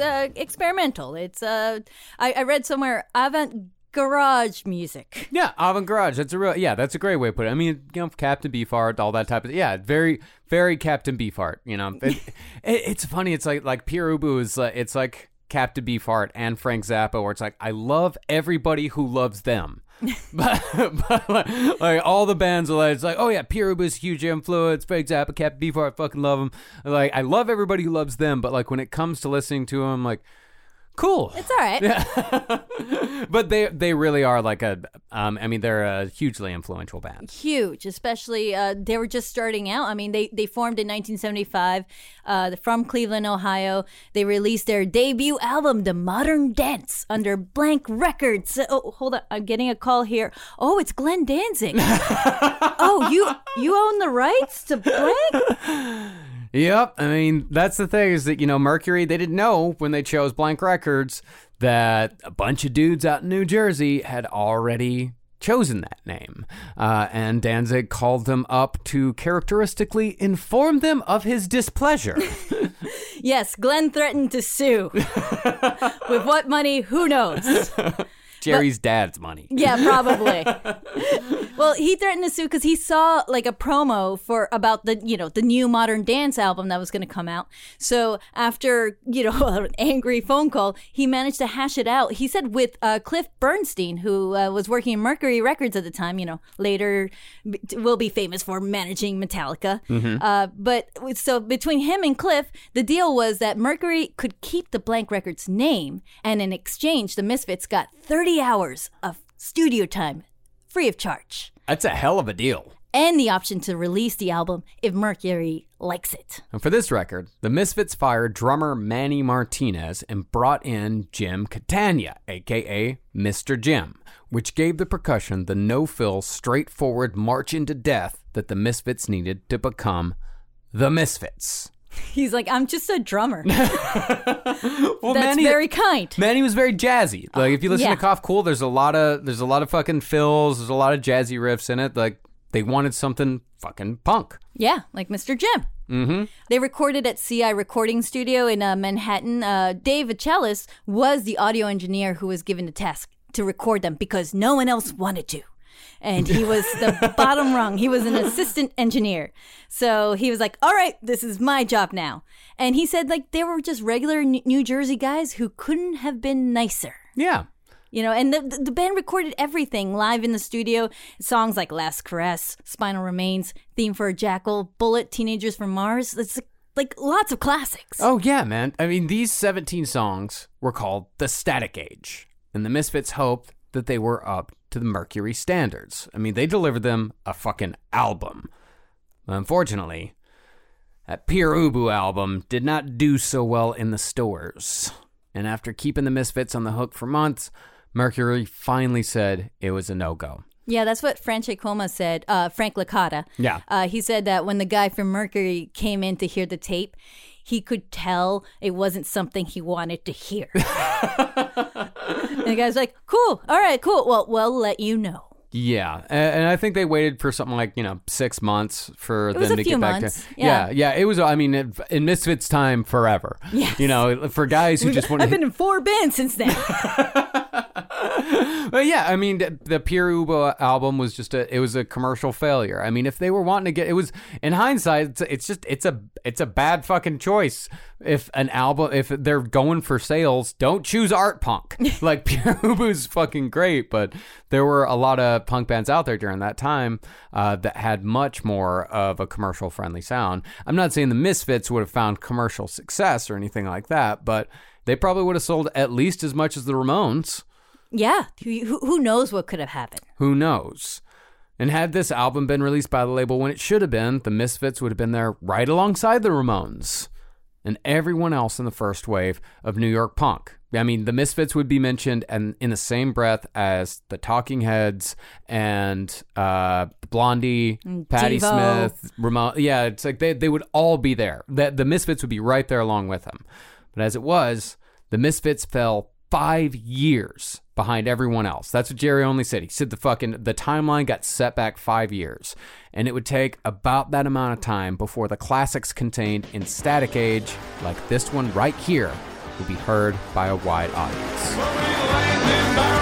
Uh, experimental. It's uh, I, I read somewhere avant garage music. Yeah, avant garage. That's a real. Yeah, that's a great way to put it. I mean, you know, Captain Beefheart, all that type of. Yeah, very, very Captain Beefheart. You know, it, it, it's funny. It's like like Pierre Ubu is. Uh, it's like Captain Beefheart and Frank Zappa, where it's like I love everybody who loves them. but, but like, like, all the bands are like, it's like, oh yeah, a huge influence. Frank Zappa, Captain Beefheart, fucking love them. Like I love everybody who loves them, but like when it comes to listening to them, like cool. It's all right. Yeah. but they they really are like a um I mean they're a hugely influential band. Huge, especially uh, they were just starting out. I mean, they they formed in 1975 uh, from Cleveland, Ohio. They released their debut album, The Modern Dance, under Blank Records. Oh, hold on, I'm getting a call here. Oh, it's Glenn Danzig. oh, you you own the rights to Blank? Yep, I mean that's the thing is that you know Mercury they didn't know when they chose Blank Records that a bunch of dudes out in New Jersey had already chosen that name, uh, and Danzig called them up to characteristically inform them of his displeasure. Yes, Glenn threatened to sue. With what money? Who knows? Jerry's dad's money. Yeah, probably. well, he threatened to sue because he saw like a promo for about the you know the new modern dance album that was going to come out. So after you know an angry phone call, he managed to hash it out. He said with uh, Cliff Bernstein, who uh, was working in Mercury Records at the time. You know, later b- will be famous for managing Metallica. Uh, but so between him and Cliff, the deal was that Mercury could keep the Blank Records name, and in exchange, the Misfits got 30 hours of studio time free of charge That's a hell of a deal. and the option to release the album if Mercury likes it. And for this record, the Misfits fired drummer Manny Martinez and brought in Jim Catania, aka Mr. Jim, which gave the percussion the no fill, straightforward march into death that the Misfits needed to become the Misfits. He's like, I'm just a drummer. Well, That's Manny, very kind. Manny was very jazzy. Like if you listen yeah. to Cough Cool, there's a lot of there's a lot of fucking fills, there's a lot of jazzy riffs in it. Like they wanted something fucking punk. Yeah, like Mr. Jim. Mm-hmm. They recorded at CI Recording Studio in uh, Manhattan. Uh, Dave Achelis was the audio engineer who was given the task to record them because no one else wanted to. And he was the bottom rung. He was an assistant engineer. So he was like, all right, this is my job now. And he said, like, they were just regular New Jersey guys who couldn't have been nicer. Yeah. You know, and the, the band recorded everything live in the studio. Songs like Last Caress, Spinal Remains, Theme for a Jackal, Bullet, Teenagers from Mars. It's like, like lots of classics. Oh, yeah, man. I mean, these 17 songs were called the Static Age, and the Misfits hoped that they were up to the Mercury standards. I mean, they delivered them a fucking album. Unfortunately, that Pere Ubu album did not do so well in the stores. And after keeping the Misfits on the hook for months, Mercury finally said it was a no go. Yeah, that's what Franche Coma said. Uh, Frank Licata. Yeah. Uh, he said that when the guy from Mercury came in to hear the tape, he could tell it wasn't something he wanted to hear. and the guy's like, "Cool, all right, cool. Well, we'll let you know." Yeah, and I think they waited for something like you know six months for them to get back months, to. yeah. yeah, It was. I mean, in in Misfits time, forever. Yes. You know, for guys who just want I've been in four bands since then. But yeah, I mean, the, Pere Ubu album was just a. It was a commercial failure. I mean, if they were wanting to get, it was in hindsight, it's, it's just it's a it's a bad fucking choice. If an album, if they're going for sales, don't choose art punk. like Pere Ubu's fucking great, but there were a lot of punk bands out there during that time uh, that had much more of a commercial friendly sound. I'm not saying the Misfits would have found commercial success or anything like that, but they probably would have sold at least as much as the Ramones. Yeah, who, who- knows what could have happened? Who knows? And had this album been released by the label when it should have been, the Misfits would have been there right alongside the Ramones and everyone else in the first wave of New York punk. I mean, the Misfits would be mentioned and in the same breath as the Talking Heads and uh, Blondie, Patti Devo. Smith, Ramon. Yeah, it's like they, they would all be there. The, the Misfits would be right there along with them. But as it was, the Misfits fell five years behind everyone else. That's what Jerry only said. He said the fucking the timeline got set back five years, and it would take about that amount of time before the classics contained in Static Age, like this one right here, would be heard by a wide audience.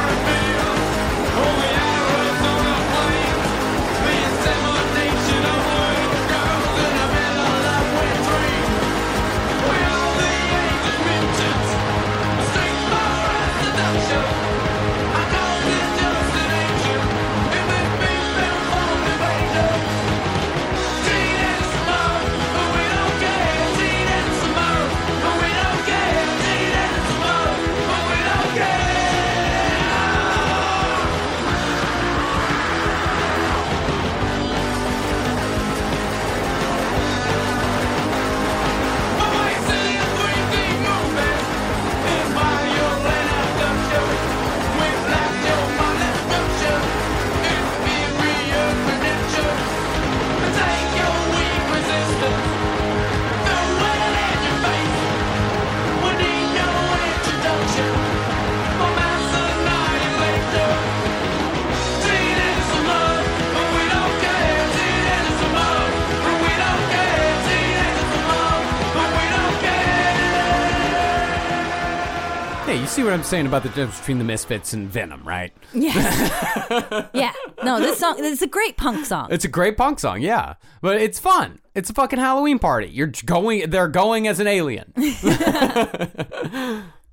See what I'm saying about the difference between the Misfits and Venom, right? Yes. yeah. No, this song, it's a great punk song. It's a great punk song, yeah, but it's fun. It's a fucking Halloween party. You're going, they're going as an alien.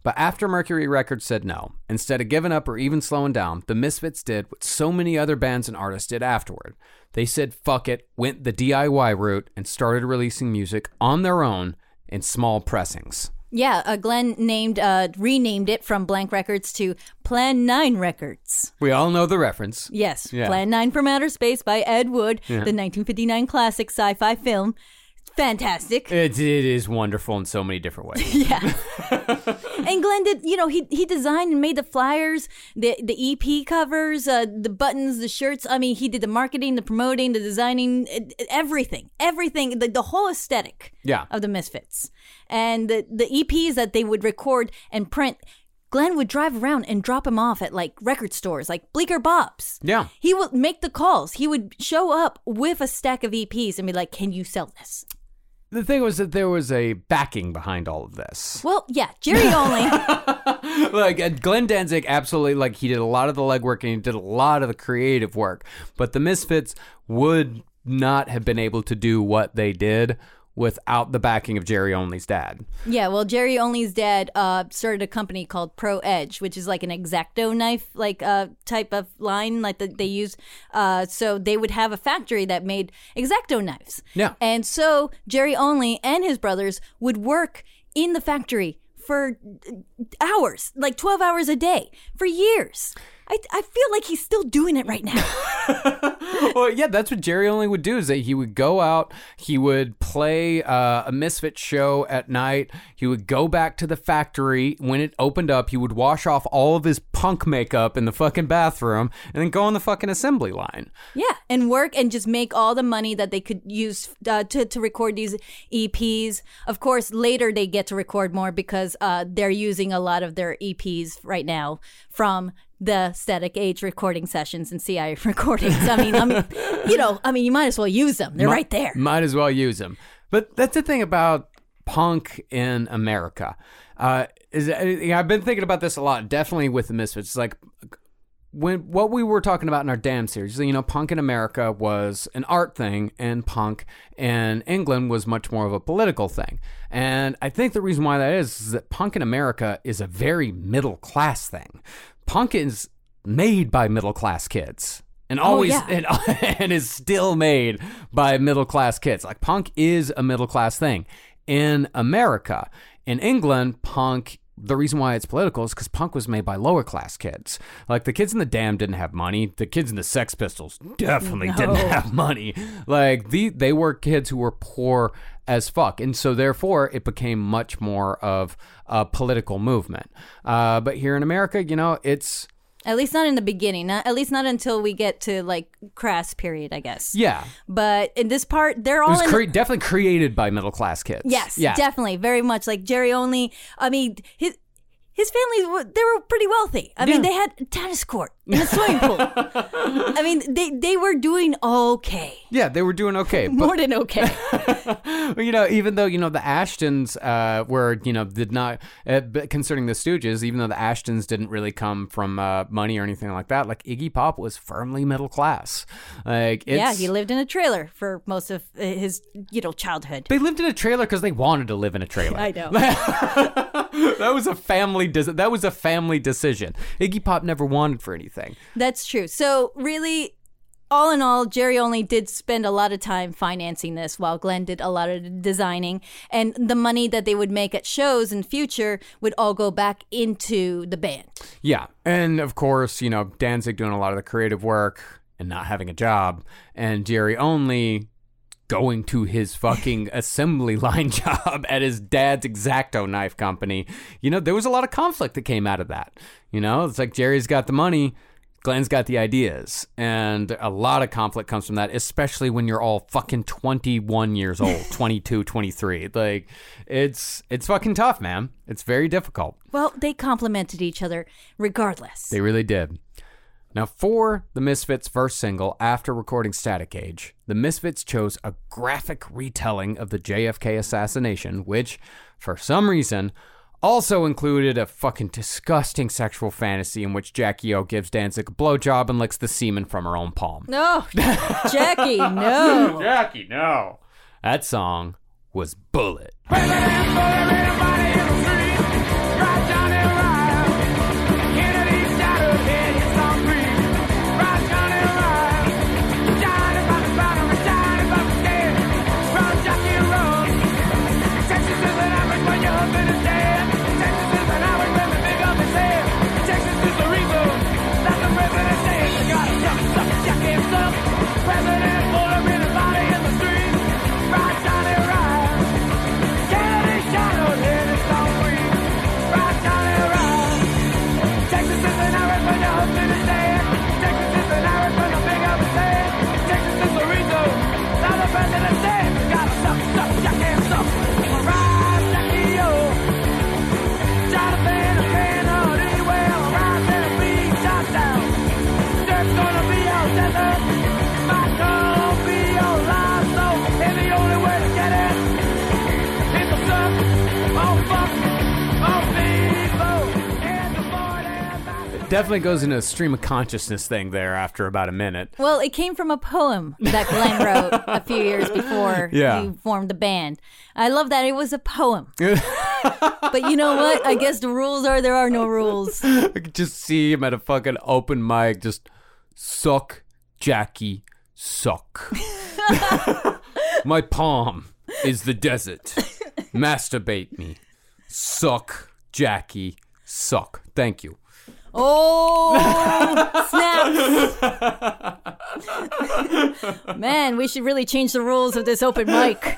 but after Mercury Records said no, instead of giving up or even slowing down, the Misfits did what so many other bands and artists did afterward. They said fuck it, went the DIY route, and started releasing music on their own in small pressings. Yeah, uh, Glenn named, uh, renamed it from Blank Records to Plan 9 Records. We all know the reference. Yes, Yeah. Plan 9 from Outer Space by Ed Wood, the 1959 classic sci fi film. Fantastic. It, it is wonderful in so many different ways. Yeah. and Glenn did, you know, he he designed and made the flyers, the the EP covers, uh, the buttons, the shirts. I mean, he did the marketing, the promoting, the designing, everything, everything, the, the whole aesthetic Yeah. of the Misfits. And the, the EPs that they would record and print, Glenn would drive around and drop them off at like record stores, like Bleecker Bob's. Yeah. He would make the calls. He would show up with a stack of EPs and be like, "Can you sell this?" The thing was that there was a backing behind all of this. Well, yeah, Jerry only. like Glenn Danzig absolutely like he did a lot of the legwork and he did a lot of the creative work. But the Misfits would not have been able to do what they did without the backing of Jerry Only's dad. Yeah, well, Jerry Only's dad uh, started a company called Pro Edge, which is like an exacto knife, like uh, type of line, like that they use. Uh, so they would have a factory that made exacto knives. Yeah. and so Jerry Only and his brothers would work in the factory for uh, hours, like twelve hours a day, for years. I, I feel like he's still doing it right now. well, yeah, that's what Jerry only would do is that he would go out, he would play uh, a Misfit show at night, he would go back to the factory when it opened up, he would wash off all of his punk makeup in the fucking bathroom, and then go on the fucking assembly line. Yeah, and work and just make all the money that they could use uh, to to record these EPs. Of course, later they get to record more because uh, they're using a lot of their EPs right now from the Static Age recording sessions and CI recordings. I mean, I mean, you know, I mean, you might as well use them. They're right there. Might as well use them. But that's the thing about punk in America. Uh, is I've been thinking about this a lot. Definitely with the Misfits. It's like when what we were talking about in our Damned series. You know, punk in America was an art thing, and punk in England was much more of a political thing. And I think the reason why that is is that punk in America is a very middle class thing. Punk is made by middle class kids and oh, always yeah. and, and is still made by middle class kids. Like punk is a middle class thing in America. In England, punk. The reason why it's political is because punk was made by lower class kids. Like the kids in the Damned didn't have money. The kids in the Sex Pistols definitely didn't have money. Like the they were kids who were poor as fuck, and so therefore it became much more of a political movement. Uh, but here in America, you know, it's At least not in the beginning. Not, at least not until we get to like crass period, I guess. yeah, But in this part, they're all in. cre- definitely created by middle class kids. Yes, Yeah. definitely, very much like Jerry only. I mean, his his family they were pretty wealthy. I mean, they had tennis court and a swimming pool. I mean, they they were doing okay, Yeah, they were doing okay. But, more than okay. you know, even though, you know, the Ashetons uh, were, you know, did not, uh, but concerning the Stooges, even though the Ashetons didn't really come from uh, money or anything like that, like Iggy Pop was firmly middle class. Like, it's, yeah, he lived in a trailer for most of uh, his you know childhood. They lived in a trailer because they wanted to live in a trailer. I know. that was a family. De- that was a family decision. Iggy Pop never wanted for anything. That's true. So really. All in all, Jerry only did spend a lot of time financing this while Glenn did a lot of designing. And the money that they would make at shows in future would all go back into the band. Yeah. And of course, you know, Danzig doing a lot of the creative work and not having a job, and Jerry only going to his fucking assembly line job at his dad's exacto knife company. You know, there was a lot of conflict that came out of that. You know, it's like Jerry's got the money. Glenn's got the ideas, and a lot of conflict comes from that, especially when you're all fucking 21 years old, 22, 23. Like, it's it's fucking tough, man. It's very difficult. Well, they complemented each other regardless. They really did. Now, for the Misfits' first single after recording Static Age, the Misfits chose a graphic retelling of the JFK assassination, which, for some reason, also included a fucking disgusting sexual fantasy in which Jackie O gives Danzig a blowjob and licks the semen from her own palm. No, Jackie, no. Jackie, no. That song was Bullet. Definitely goes into a stream of consciousness thing there after about a minute. Well, it came from a poem that Glenn wrote a few years before Yeah. he formed the band. I love that it was a poem. but you know what? I guess the rules are there are no rules. I could just see him at a fucking open mic, just suck, Jackie, suck. My palm is the desert. Masturbate me. Suck, Jackie, suck. Thank you. Oh, snaps. Man, we should really change the rules of this open mic.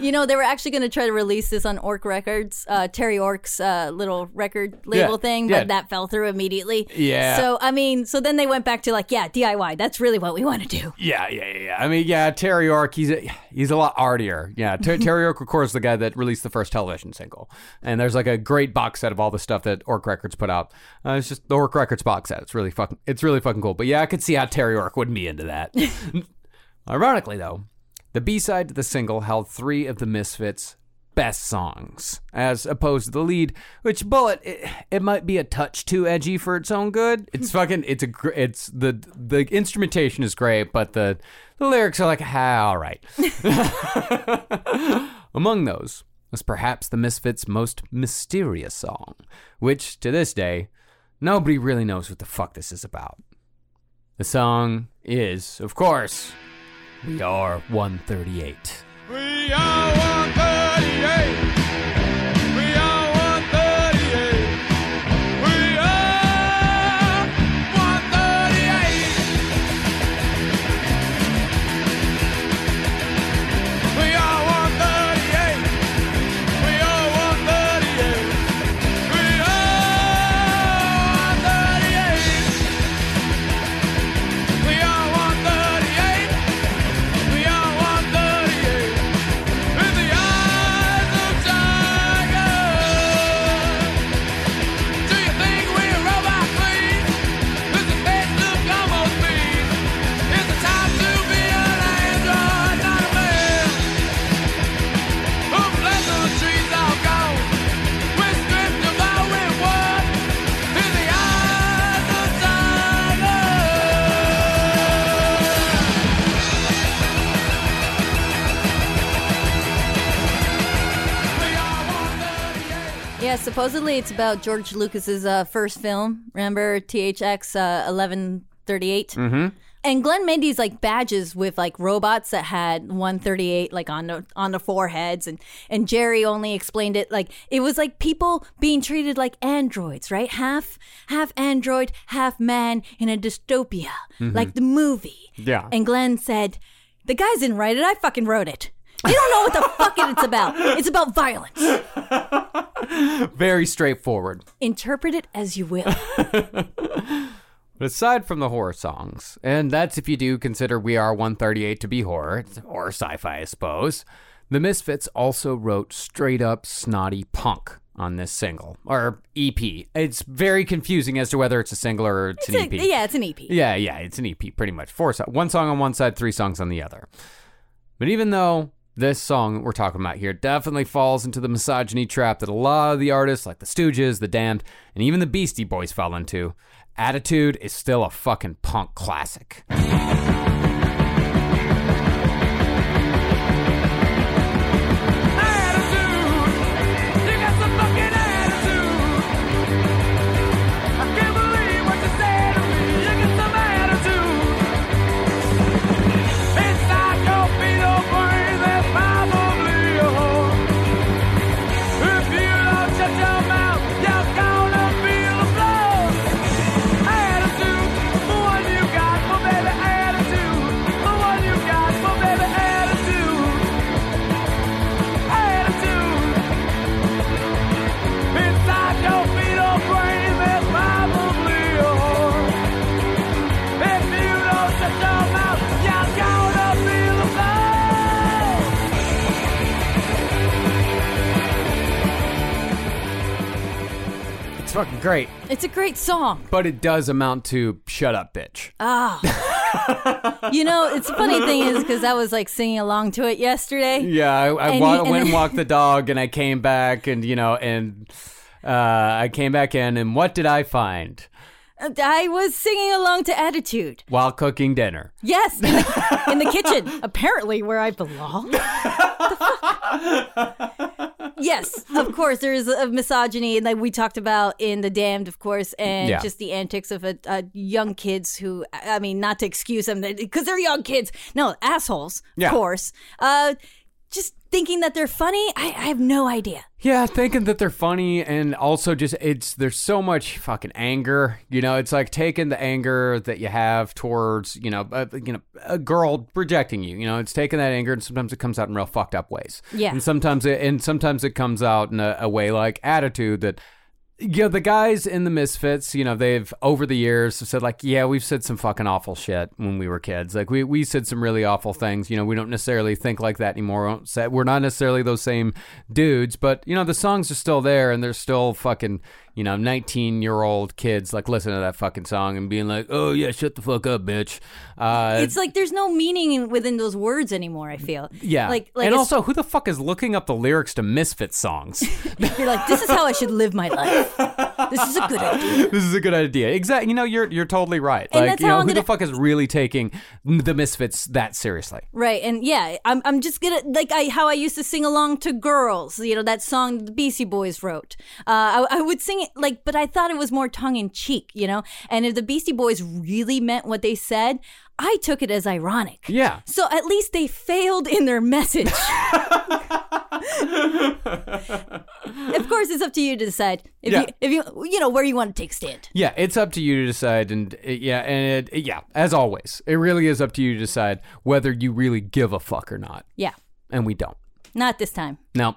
You know, they were actually going to try to release this on Ork Records, uh, Terry Ork's uh, little record label Yeah, thing, but yeah. that fell through immediately. Yeah. So, I mean, so then they went back to like, yeah, DIY. That's really what we want to do. Yeah, yeah, yeah, yeah. I mean, yeah, Terry Ork, he's a, he's a lot artier. Yeah, Ter- Terry Ork, of course, the guy that released the first television single, and there's like a great box set of all the stuff that Orc Records put out. Uh, it's just the Ork Records box set. It's really fucking, it's really fucking cool. But yeah, I could see how Terry Ork wouldn't be into that. Ironically, though, the B side to the single held three of the Misfits' best songs, as opposed to the lead, which Bullet, it, it might be a touch too edgy for its own good. It's fucking, it's a, it's the the instrumentation is great, but the the lyrics are like, ah, all right. Among those was perhaps the Misfits' most mysterious song, which to this day, nobody really knows what the fuck this is about. The song is, of course, We Are 138. We are supposedly it's about George Lucas's uh, first film. Remember THX uh, 1138? Mm-hmm. And Glenn made these like badges with like robots that had 138 like on the on the foreheads, and and Jerry only explained it like it was like people being treated like androids, right? Half half android, half man in a dystopia, like the movie. Yeah. And Glenn said, "The guys didn't write it. I fucking wrote it. You don't know what the fuck it's about. It's about violence." Very straightforward. Interpret it as you will. But aside from the horror songs, and that's if you do consider We Are 138 to be horror, or sci fi, I suppose, the Misfits also wrote straight up snotty punk on this single, or EP. It's very confusing as to whether it's a single or it's, It's an a- EP. yeah, it's an EP. Yeah, yeah, it's an EP, pretty much. Four one song on one side, three songs on the other. But even though this song we're talking about here definitely falls into the misogyny trap that a lot of the artists, like the Stooges, the Damned, and even the Beastie Boys fall into, Attitude is still a fucking punk classic. Fucking great, It's a great song. but it does amount to shut up, bitch. Ah. you know, it's funny thing is because I was like singing along to it yesterday. Yeah, I, I And wa- and went and walked the dog, and I came back, and you know, and Uh, I came back in, and what did I find I was singing along to Attitude. while cooking dinner? Yes, in the, in the kitchen, apparently where I belong. Yes, of course, there's a misogyny that we talked about in The Damned, of course, and Yeah. just the antics of a, a young kids who, I mean, not to excuse them because they're young kids. No, assholes, Yeah. of course. Uh, just thinking that they're funny, I, I have no idea. Yeah, thinking that they're funny and also just it's there's so much fucking anger. You know, it's like taking the anger that you have towards, you know, uh, you know, a girl rejecting you. You know, it's taking that anger and sometimes it comes out in real fucked up ways. Yeah. And sometimes it and sometimes it comes out in a, a way like attitude that you know, the guys in the Misfits, you know, they've over the years said like, yeah, we've said some fucking awful shit when we were kids. Like we, we said some really awful things. You know, we don't necessarily think like that anymore. We're not necessarily those same dudes, but you know, the songs are still there and they're still fucking, you know, 19 year old kids like listening to that fucking song and being like, oh yeah, shut the fuck up, bitch. Uh, It's like there's no meaning within those words anymore. I feel. yeah. Like, like and also, who the fuck is looking up the lyrics to Misfits songs? you're like, this is how I should live my life. This is a good idea. this is a good idea. Exactly. You know, you're you're totally right. And like, you know, who the fuck is really taking the Misfits that seriously? Right, and yeah, I'm I'm just gonna like I how I used to sing along to girls, you know that song the Beastie Boys wrote. Uh, I, I would sing it like, but I thought it was more tongue in cheek, you know. And if the Beastie Boys really meant what they said, I took it as ironic. Yeah. So at least they failed in their message. of course, it's up to you to decide if Yeah. you if you you know where you want to take stand. Yeah, it's up to you to decide, and uh, yeah, and it, yeah, as always, it really is up to you to decide whether you really give a fuck or not, Yeah, and we don't. not this time. No.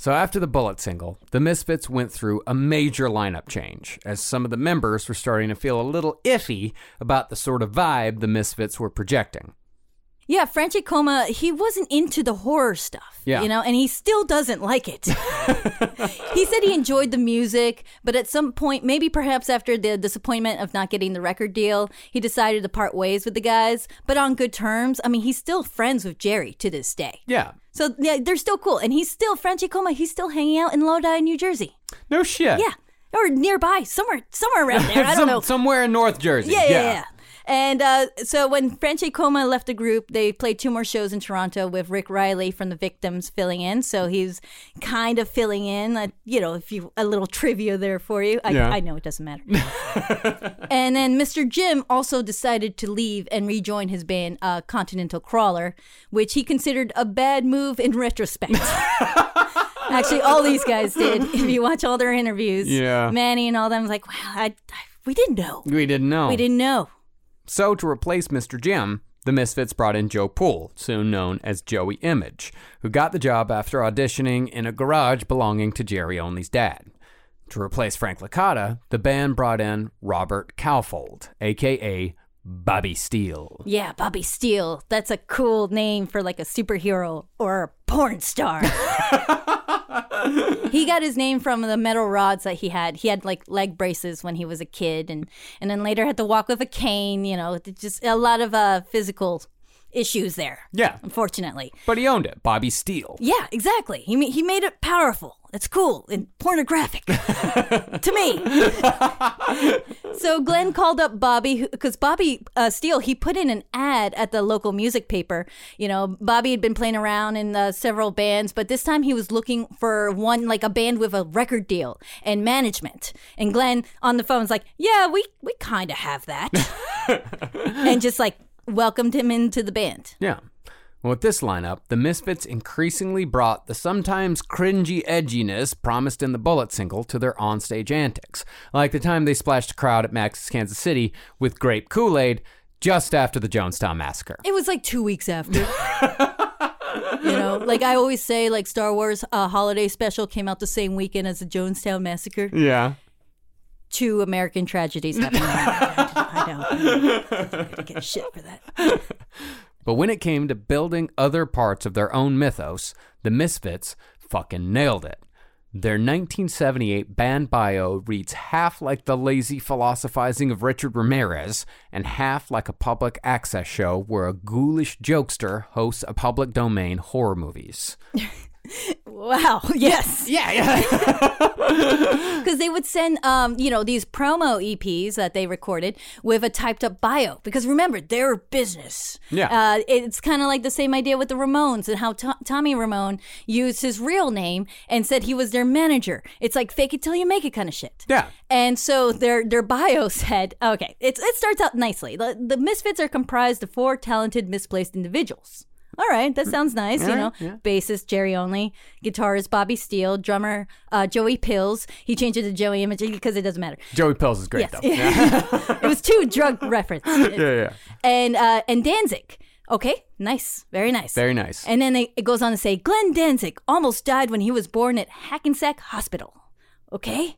So after the Bullet single, the Misfits went through a major lineup change, as some of the members were starting to feel a little iffy about the sort of vibe the Misfits were projecting. Yeah, Franché Coma, he wasn't into the horror stuff. Yeah. You know, and he still doesn't like it. he said he enjoyed the music, but at some point, maybe perhaps after the disappointment of not getting the record deal, he decided to part ways with the guys, but on good terms. I mean, he's still friends with Jerry to this day. Yeah. So yeah, they're still cool. And he's still, Franché Coma, he's still hanging out in Lodi, New Jersey. No shit. Yeah. Or nearby, somewhere, somewhere around there. I don't Some- know. Somewhere in North Jersey. Yeah, yeah, yeah. And uh, so when Franché Coma left the group, they played two more shows in Toronto with Rick Riley from the Victims filling in. So he's kind of filling in. Uh, you know, if you a little trivia there for you. I, Yeah. I know it doesn't matter. and then Mr. Jim also decided to leave and rejoin his band uh, Continental Crawler, which he considered a bad move in retrospect. Actually, all these guys did. If you watch all their interviews, Yeah. Manny and all them, like, wow, I, I, we didn't know. We didn't know. We didn't know. So, to replace Mr. Jim, the Misfits brought in Joe Poole, soon known as Joey Image, who got the job after auditioning in a garage belonging to Jerry Only's dad. To replace Frank Licata, the band brought in Robert Calfold, aka Bobby Steele. Yeah, Bobby Steele. That's a cool name for like a superhero or a porn star. he got his name from the metal rods that he had. He had like leg braces when he was a kid and and then later had to walk with a cane, you know, just a lot of uh physical issues there. Yeah. Unfortunately. But he owned it. Bobby Steele. Yeah, exactly. He he made it powerful. It's cool and pornographic to me. so Glenn called up Bobby because Bobby uh, Steele he put in an ad at the local music paper. You know, Bobby had been playing around in uh, several bands, but this time he was looking for one like a band with a record deal and management. And Glenn on the phone's like, "Yeah, we we kind of have that," and just like welcomed him into the band. Yeah. Well, with this lineup, the Misfits increasingly brought the sometimes cringy edginess promised in the Bullet single to their onstage antics, like the time they splashed a crowd at Max's Kansas City with grape Kool Aid just after the Jonestown Massacre. It was like two weeks after. you know, like I always say, like Star Wars uh, Holiday Special came out the same weekend as the Jonestown Massacre. Yeah. Two American tragedies happened. I know. I'm get shit for that. But when it came to building other parts of their own mythos, the Misfits fucking nailed it. Their 1978 band bio reads half like the lazy philosophizing of Richard Ramirez and half like a public access show where a ghoulish jokester hosts a public domain horror movies. Wow. Yes. Yeah, yeah. Because they would send, um, you know, these promo EPs that they recorded with a typed up bio. Because remember, they're business. Yeah. Uh, it's kind of like the same idea with the Ramones and how To- Tommy Ramone used his real name and said he was their manager. It's like fake it till you make it kind of shit. Yeah. And so their their bio said, okay, it's, it starts out nicely. The, the Misfits are comprised of four talented, misplaced individuals. All right, that sounds nice. you know, bassist Jerry Only, guitarist Bobby Steele, drummer uh, Joey Pills. He changed it to Joey Image because it doesn't matter. Joey Pills is great, Yes. though. it was two drug reference. yeah, yeah. And uh, and Danzig. Okay, nice, very nice, Very nice. And then it goes on to say Glenn Danzig almost died when he was born at Hackensack Hospital. Okay,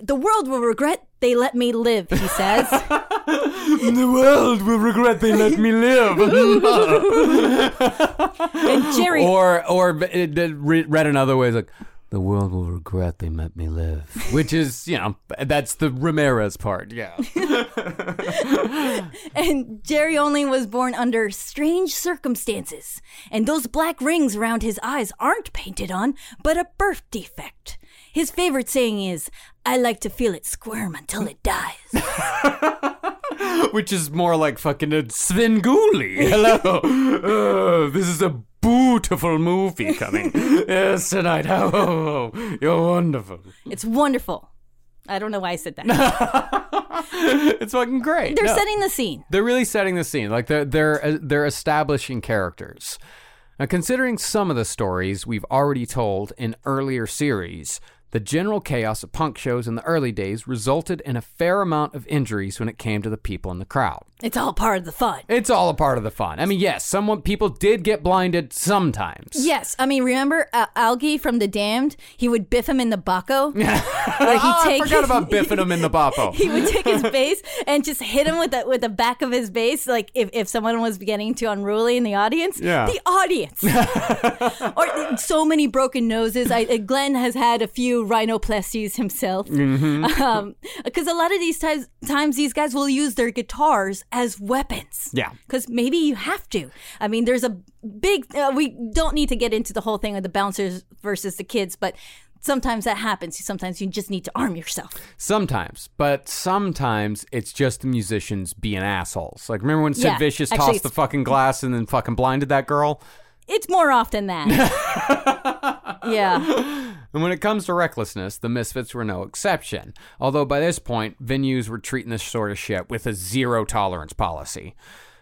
the world will regret they let me live. He says. the world will regret they let me live. and Jerry. or or uh, it, it read another way, it's like the world will regret they let me live, which is you know that's the Ramirez part. Yeah. And Jerry Only was born under strange circumstances, and those black rings around his eyes aren't painted on, but a birth defect. His favorite saying is, I like to feel it squirm until it dies. which is more like fucking a Svengoolie. Hello. Uh, this is a beautiful movie coming. yes, tonight. Oh, you're wonderful. It's wonderful. I don't know why I said that. It's fucking great. They're No. setting the scene. They're really setting the scene. Like they're they're uh, they're establishing characters. Now, considering some of the stories we've already told in earlier series, the general chaos of punk shows in the early days resulted in a fair amount of injuries when it came to the people in the crowd. It's all part of the fun. It's all a part of the fun. I mean, yes, someone people did get blinded sometimes. Yes, I mean, remember uh, Algy from The Damned? He would biff him in the. Where he'd Oh, I forgot about biffing him in the bopo. he would take his bass and just hit him with the with the back of his bass, like if, if someone was getting too unruly in the audience. Yeah. the audience. or so many broken noses. I, uh, Glenn has had a few rhinoplasties himself, because Mm-hmm. a lot of these times times these guys will use their guitars as weapons. Yeah. because maybe you have to. I mean, there's a big. Uh, we don't need to get into the whole thing of the bouncers versus the kids, but. Sometimes that happens. Sometimes you just need to arm yourself. Sometimes, but sometimes it's just the musicians being assholes. Like, remember when Sid Yeah, Vicious tossed it's- the fucking glass and then fucking blinded that girl? It's more often that. yeah. And when it comes to recklessness, the Misfits were no exception. Although by this point, venues were treating this sort of shit with a zero tolerance policy.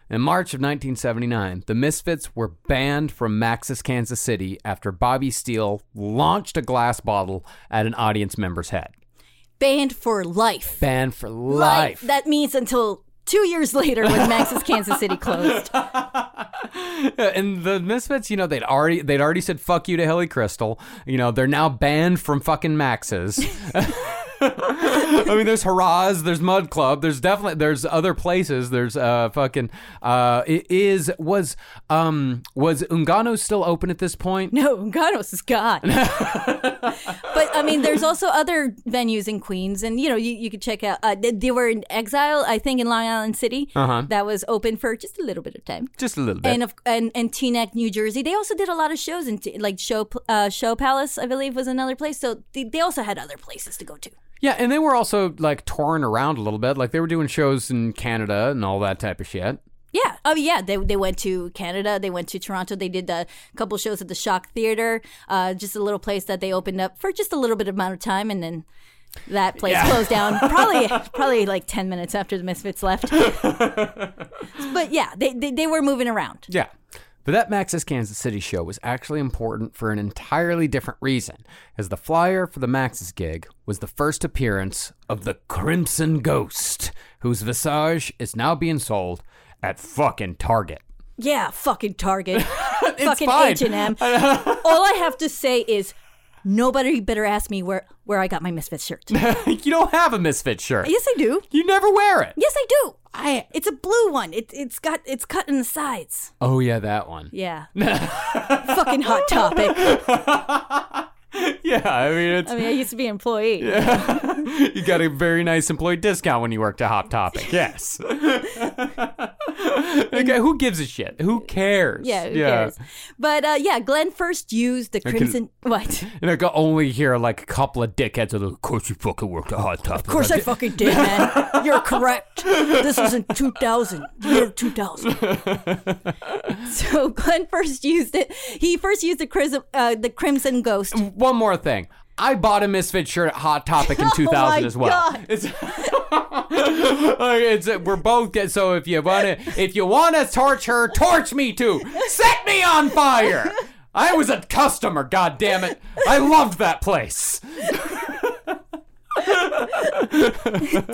In March of 1979, the Misfits were banned from Max's Kansas City after Bobby Steele launched a glass bottle at an audience member's head. Banned for life. Banned for life. That means until two years later when Max's Kansas City closed. and the Misfits, you know, they'd already they'd already said fuck you to Hilly Kristal. You know, they're now banned from fucking Max's. I mean, there's Haraz, there's Mud Club, there's definitely there's other places. There's uh fucking uh it is was um was Ungano still open at this point? No, Ganos is gone. but I mean, there's also other venues in Queens, and you know, you, you could check out. Uh, they, they were in Exile, I think, in Long Island City. Uh-huh. That was open for just a little bit of time. Just a little bit. And of, and and Teaneck, New Jersey. They also did a lot of shows in T- like show uh, show Palace, I believe, was another place. So they, they also had other places to go to. Yeah, and they were also like touring around a little bit. Like they were doing shows in Canada and all that type of shit. Yeah. Oh, yeah. They, they went to Canada. They went to Toronto. They did a couple shows at the Shock Theater, uh, just a little place that they opened up for just a little bit amount of time, and then that place Yeah. closed down. Probably probably like ten minutes after the Misfits left. but yeah, they, they they were moving around. Yeah. But that Max's Kansas City show was actually important for an entirely different reason, as the flyer for the Max's gig was the first appearance of the Crimson Ghost, whose visage is now being sold at fucking Target. Yeah, fucking Target, fucking fine. H and M. All I have to say is. Nobody better ask me where, where I got my misfit shirt. you don't have a Misfit shirt. Yes, I do. You never wear it. Yes, I do. I. It's a blue one. It, it's got it's cut in the sides. Oh, yeah, that one. Yeah. Fucking hot topic. Yeah, I mean, it's, I mean, I used to be an employee. you got a very nice employee discount when you worked at Hot Topic. Yes. okay, who gives a shit? Who cares? Yeah, who cares? But uh, yeah, Glenn first used the can- crimson. What? And I can only hear like a couple of dickheads of, of course you fucking worked at Hot Topic. Of course, I fucking did, man. You're correct. This was in 2000. Year 2000. so Glenn first used it. He first used the crimson, uh, the crimson ghost. One more thing. I bought a Misfit shirt at Hot Topic in 2000 Oh as well. It's, it's we're both get so if you want to if you want to torch her, torch me too. Set me on fire. I was a customer, god damn it. I loved that place.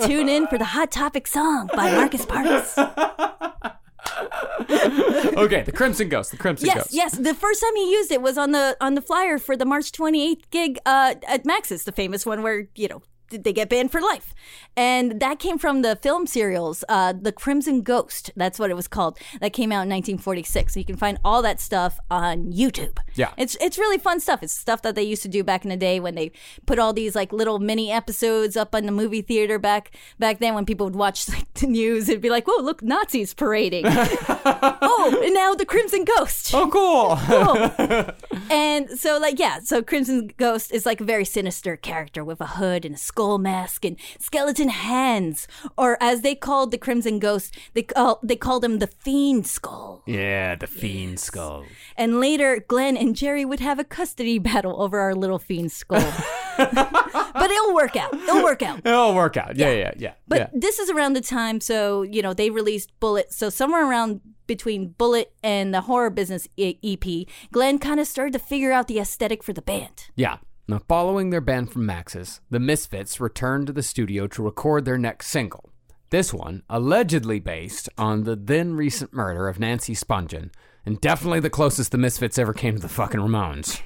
Tune in for the Hot Topic song by Marcus Parks. Okay, the Crimson Ghost, the Crimson Yes, Ghost. yes. Yes. The first time he used it was on the on the flyer for the March 28th gig uh, at Max's, the famous one where you know they get banned for life, and that came from the film serials, uh, The Crimson Ghost. That's what it was called. That came out in 1946. So you can find all that stuff on YouTube. Yeah. it's it's really fun stuff. It's stuff that they used to do back in the day when they put all these like little mini episodes up on the movie theater back back then when people would watch like the news. It'd be like, whoa, look, Nazis parading. oh, and now the Crimson Ghost. Oh, cool. And so, like, yeah, so Crimson Ghost is like a very sinister character with a hood and a skull mask and skeleton hands, or as they called the Crimson Ghost, they call they called him the Fiend Skull. yeah, the Fiend Skull. And later, Glenn and Jerry would have a custody battle over our little Fiend Skull. but it'll work out. It'll work out. It'll work out. Yeah, yeah, yeah. But yeah. this is around the time, so you know they released Bullet. So somewhere around between Bullet and the Horror Business EP, Glenn kind of started to figure out the aesthetic for the band. Yeah. Now, following their ban from Max's, the Misfits returned to the studio to record their next single. This one, allegedly based on the then recent murder of Nancy Spungen, and definitely the closest the Misfits ever came to the fucking Ramones,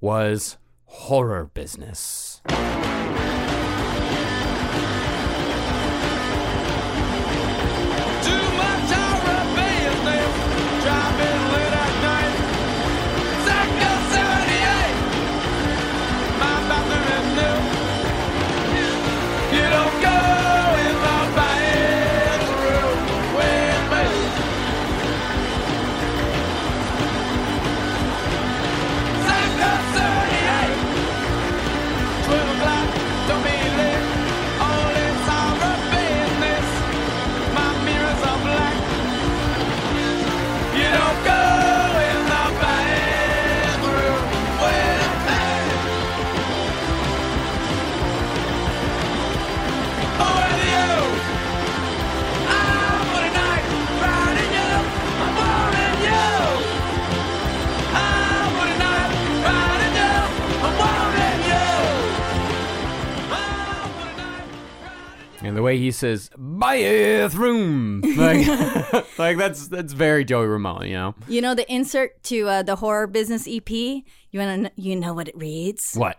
was Horror Business. The way he says bathroom, like, like that's that's very Joey Ramone, you know. You know the insert to uh, the Horror Business EP. You want to? You know what it reads? What?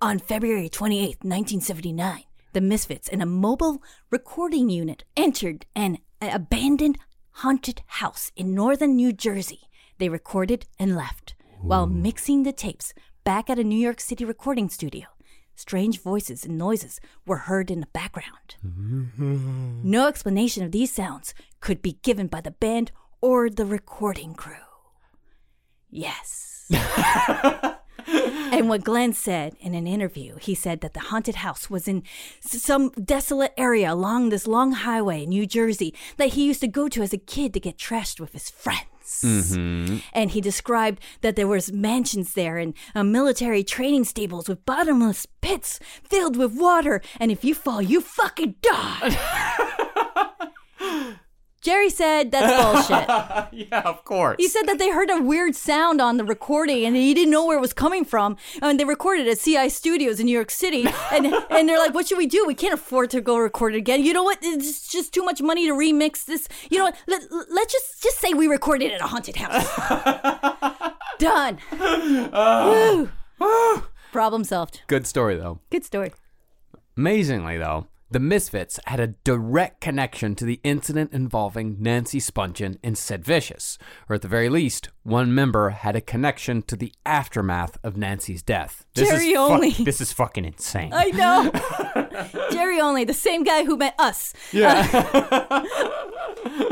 On February 28, 1979, the Misfits in a mobile recording unit entered an abandoned haunted house in northern New Jersey. They recorded and left. While mixing the tapes back at a New York City recording studio, strange voices and noises were heard in the background. Mm-hmm. No explanation of these sounds could be given by the band or the recording crew. Yes. and what Glenn said in an interview, he said that the haunted house was in some desolate area along this long highway in New Jersey that he used to go to as a kid to get trashed with his friends. And he described that there was mansions there and uh, military training stables with bottomless pits filled with water, and if you fall, you fucking die. Jerry said that's bullshit. yeah, of course. He said that they heard a weird sound on the recording and he didn't know where it was coming from. I And they recorded at CI Studios in New York City. And and they're like, what should we do? We can't afford to go record it again. You know what? It's just too much money to remix this. You know what? Let, let's just, just say we recorded at a haunted house. Done. Ah. Woo. Ah. Problem solved. Good story, though. Good story. Amazingly, though, the Misfits had a direct connection to the incident involving Nancy Spungen and Sid Vicious, or at the very least, one member had a connection to the aftermath of Nancy's death. This Jerry is only. this is fucking insane. I know. Jerry only, the same guy who met us. yeah.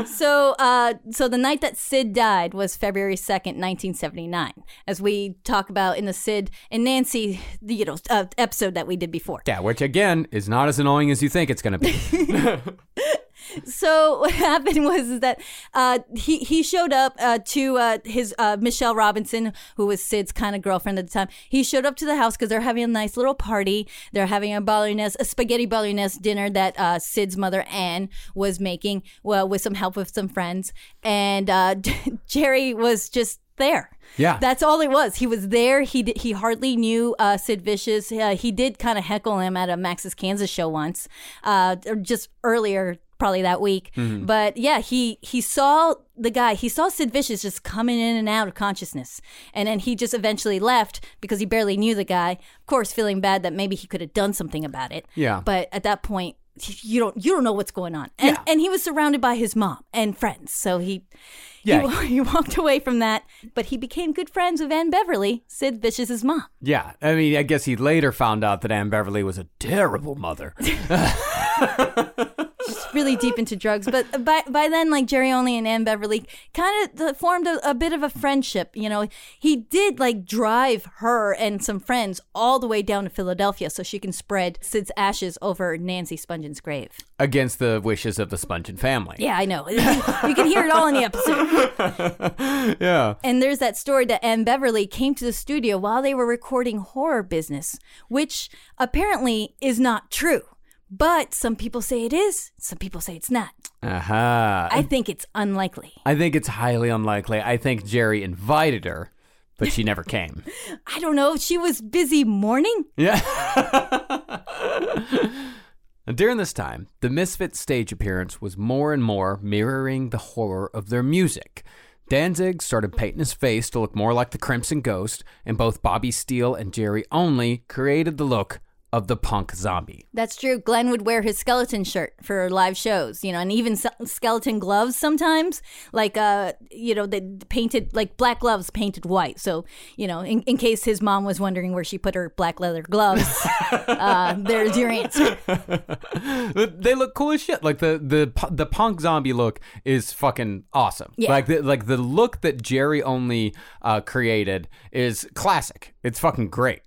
So, uh, so the night that Sid died was February second, nineteen seventy nine, as we talk about in the Sid and Nancy, the, you know, uh, episode that we did before. yeah, which again is not as annoying as you think it's going to be. So what happened was is that uh, he he showed up uh, to uh, his uh, Michelle Robinson, who was Sid's kind of girlfriend at the time. He showed up to the house because they're having a nice little party. They're having a bolognese, a spaghetti bolognese dinner that uh, Sid's mother Anne was making, well, with some help with some friends, and uh, Jerry was just there. Yeah. That's all it was. He was there. He did, he hardly knew uh, Sid Vicious. Uh, he did kind of heckle him at a Max's Kansas show once, uh, just earlier, probably that week. Mm-hmm. But yeah, he he saw the guy. He saw Sid Vicious just coming in and out of consciousness, and then he just eventually left because he barely knew the guy. Of course, feeling bad that maybe he could have done something about it. Yeah. But at that point. You don't you don't know what's going on, and Yeah. and he was surrounded by his mom and friends, so he Yeah. he, he walked away from that, but he became good friends with Anne Beverley, Sid Vicious's mom. yeah, I mean, I guess he later found out that Anne Beverley was a terrible mother. Really deep into drugs, but by by then, like Jerry Only and Anne Beverley kind of formed a, a bit of a friendship. You know, he did like drive her and some friends all the way down to Philadelphia so she can spread Sid's ashes over Nancy Spungen's grave. Against the wishes of the Spungen family. Yeah, I know. you can hear it all in the episode. Yeah. And there's that story that Anne Beverley came to the studio while they were recording Horror Business, which apparently is not true. But some people say it is, some people say it's not. Aha. I think it's unlikely. I think it's highly unlikely. I think Jerry invited her, but she never came. I don't know. She was busy mourning. Yeah. During this time, the Misfits stage appearance was more and more mirroring the horror of their music. Danzig started painting his face to look more like the Crimson Ghost, and both Bobby Steele and Jerry Only created the look of the punk zombie. That's true. Glenn would wear his skeleton shirt for live shows, you know, and even skeleton gloves sometimes. Like, uh, you know, they painted like black gloves painted white. So, you know, in, in case his mom was wondering where she put her black leather gloves, uh, there's your answer. they look cool as shit. Like the the the punk zombie look is fucking awesome. Yeah. Like the, like the look that Jerry only uh, created is classic. It's fucking great.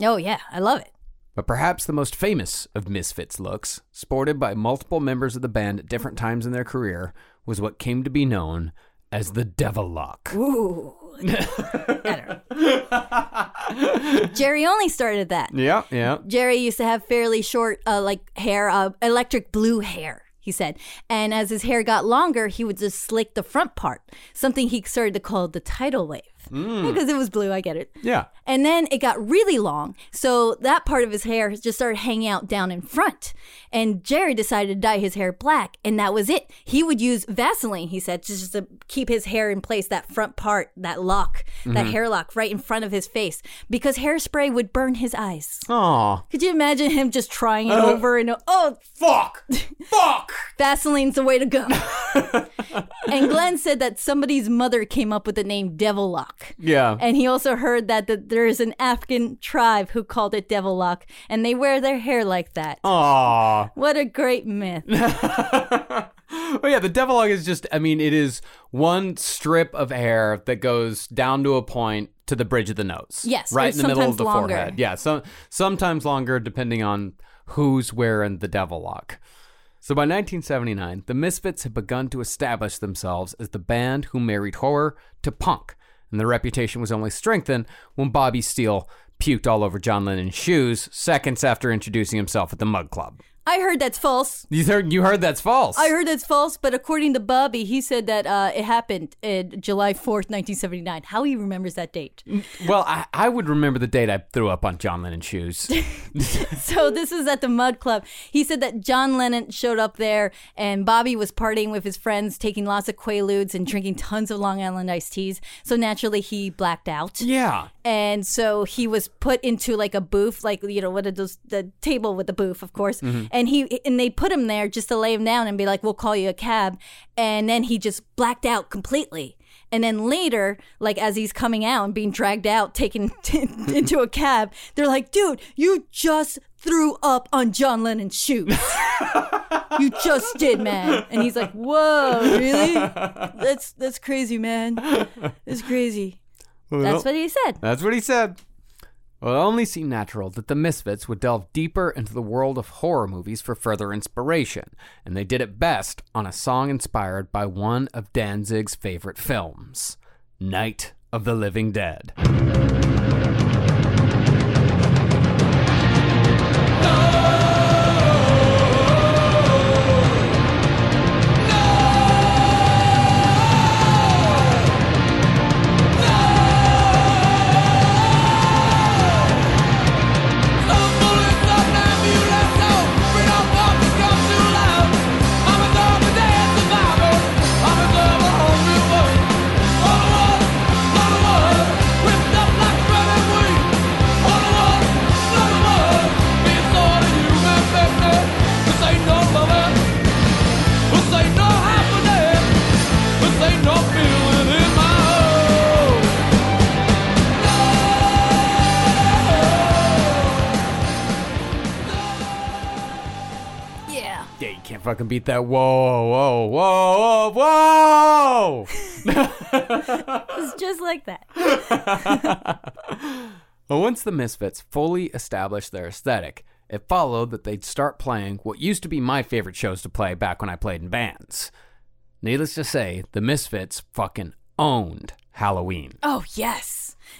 Oh yeah, I love it. But perhaps the most famous of Misfits looks, sported by multiple members of the band at different times in their career, was what came to be known as the Devil Lock. Ooh. I don't know. Jerry only started that. Yeah, yeah. Jerry used to have fairly short, uh, like hair, uh, electric blue hair. He said, and as his hair got longer, he would just slick the front part, something he started to call the tidal wave. Mm. because it was blue. I get it. Yeah. And then it got really long. So that part of his hair just started hanging out down in front. And Jerry decided to dye his hair black. And that was it. He would use Vaseline, he said, just to keep his hair in place, that front part, that lock, that mm-hmm. hair lock right in front of his face, because hairspray would burn his eyes. Aw. Could you imagine him just trying it uh, over and, oh, Fuck. Fuck. Vaseline's the way to go. and Glenn said that somebody's mother came up with the name Devil Lock. Yeah. And he also heard that the, there is an African tribe who called it Devil Lock, and they wear their hair like that. Aw. What a great myth. Oh yeah, the devil lock is just I mean, it is one strip of hair that goes down to a point to the bridge of the nose. Yes, Right in the middle of the longer. forehead. Yeah, so sometimes longer depending on who's wearing the devil lock. So by 1979, the Misfits had begun to establish themselves as the band who married horror to punk, and their reputation was only strengthened when Bobby Steele puked all over John Lennon's shoes seconds after introducing himself at the Mud Club. I heard that's false. You heard, you heard that's false. I heard that's false, but according to Bobby, he said that uh, it happened in July 4th, 1979. How he remembers that date. Well, I, I would remember the date I threw up on John Lennon's shoes. so this is at the Mud Club. He said that John Lennon showed up there and Bobby was partying with his friends, taking lots of Quaaludes and drinking tons of Long Island iced teas. So naturally he blacked out. yeah. And so he was put into like a booth, like you know what are those the table with the booth, of course. Mm-hmm. And he and they put him there just to lay him down and be like, "We'll call you a cab." And then he just blacked out completely. And then later, like as he's coming out and being dragged out, taken into a cab, they're like, "Dude, you just threw up on John Lennon's shoes. you just did, man." And he's like, "Whoa, really? That's that's crazy, man. That's crazy." That's what he said. That's what he said. Well, it only seemed natural that the Misfits would delve deeper into the world of horror movies for further inspiration, and they did it best on a song inspired by one of Danzig's favorite films, Night of the Living Dead. No fucking beat that. Whoa, whoa, whoa, whoa, whoa! It's just like that. Well, once the Misfits fully established their aesthetic, it followed that they'd start playing what used to be my favorite shows to play back when I played in bands. Needless to say, the Misfits fucking owned Halloween. Oh, yes.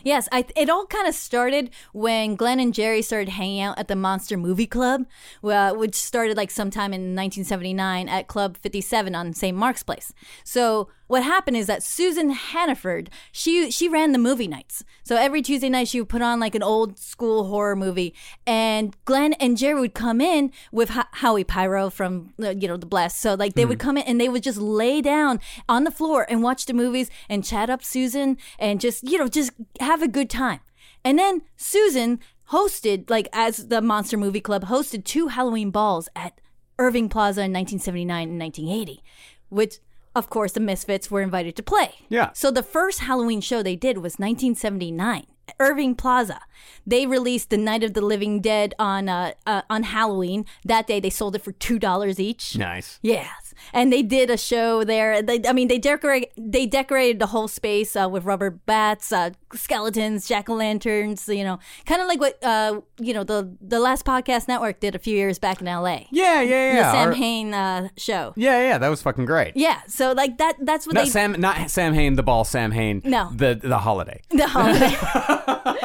Yes, I, it all kind of started when Glenn and Jerry started hanging out at the Monster Movie Club, uh, which started like sometime in 1979 at Club 57 on St. Mark's Place. So what happened is that Susan Hannaford, she she ran the movie nights. So every Tuesday night she would put on like an old school horror movie, and Glenn and Jerry would come in with Ho- Howie Pyro from uh, you know the Blessed. So like they would come in and they would just lay down on the floor and watch the movies and chat up Susan and just you know just have a good time. And then Susan hosted like as the Monster Movie Club hosted two Halloween balls at Irving Plaza in 1979 and 1980, which of course the Misfits were invited to play. Yeah. So the first Halloween show they did was 1979. Irving Plaza. They released The Night of the Living Dead on uh, uh, on Halloween. That day they sold it for two dollars each. Nice. Yes, and they did a show there. They, I mean, they decorate they decorated the whole space uh, with rubber bats, uh, skeletons, jack o' lanterns. You know, kind of like what uh, you know the the last podcast network did a few years back in L.A. Yeah, yeah, yeah. The Sam Our- Hain uh, show. Yeah, yeah, that was fucking great. Yeah, so like that. That's what Not they. Sam, not Samhain, the ball, Samhain. No. the the holiday. the holiday.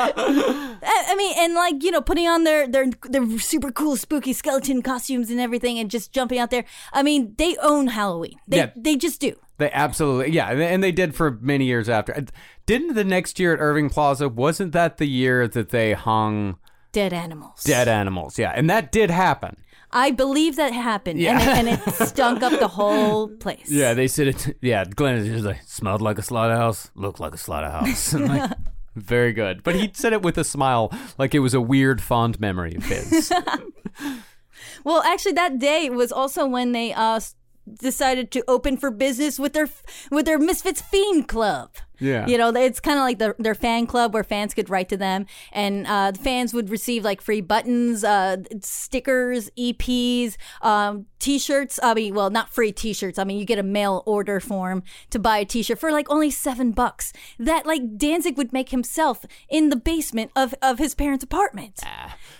I I mean, and like you know, putting on their their their super cool spooky skeleton costumes and everything, and just jumping out there. I mean, they own Halloween. They Yeah. they just do. They absolutely, yeah, and- they did for many years after. Didn't the next year at Irving Plaza? Wasn't that the year that they hung Dead animals. dead animals? Yeah, and that did happen. I believe that happened, Yeah. and, it, and it stunk up the whole place. Yeah, they said it. Yeah, Glenn is just like smelled like a slaughterhouse, looked like a slaughterhouse. Like, very good, but he said it with a smile, like it was a weird fond memory of his. Well, actually, that day was also when they uh decided to open for business with their with their Misfits Fiend Club. Yeah. You know, it's kind of like their, their fan club where fans could write to them, and uh, the fans would receive like free buttons, uh, stickers, EPs, um, t-shirts. I mean, well, not free t-shirts. I mean, you get a mail order form to buy a t-shirt for like only seven bucks. That like Danzig would make himself in the basement of, of his parents' apartment.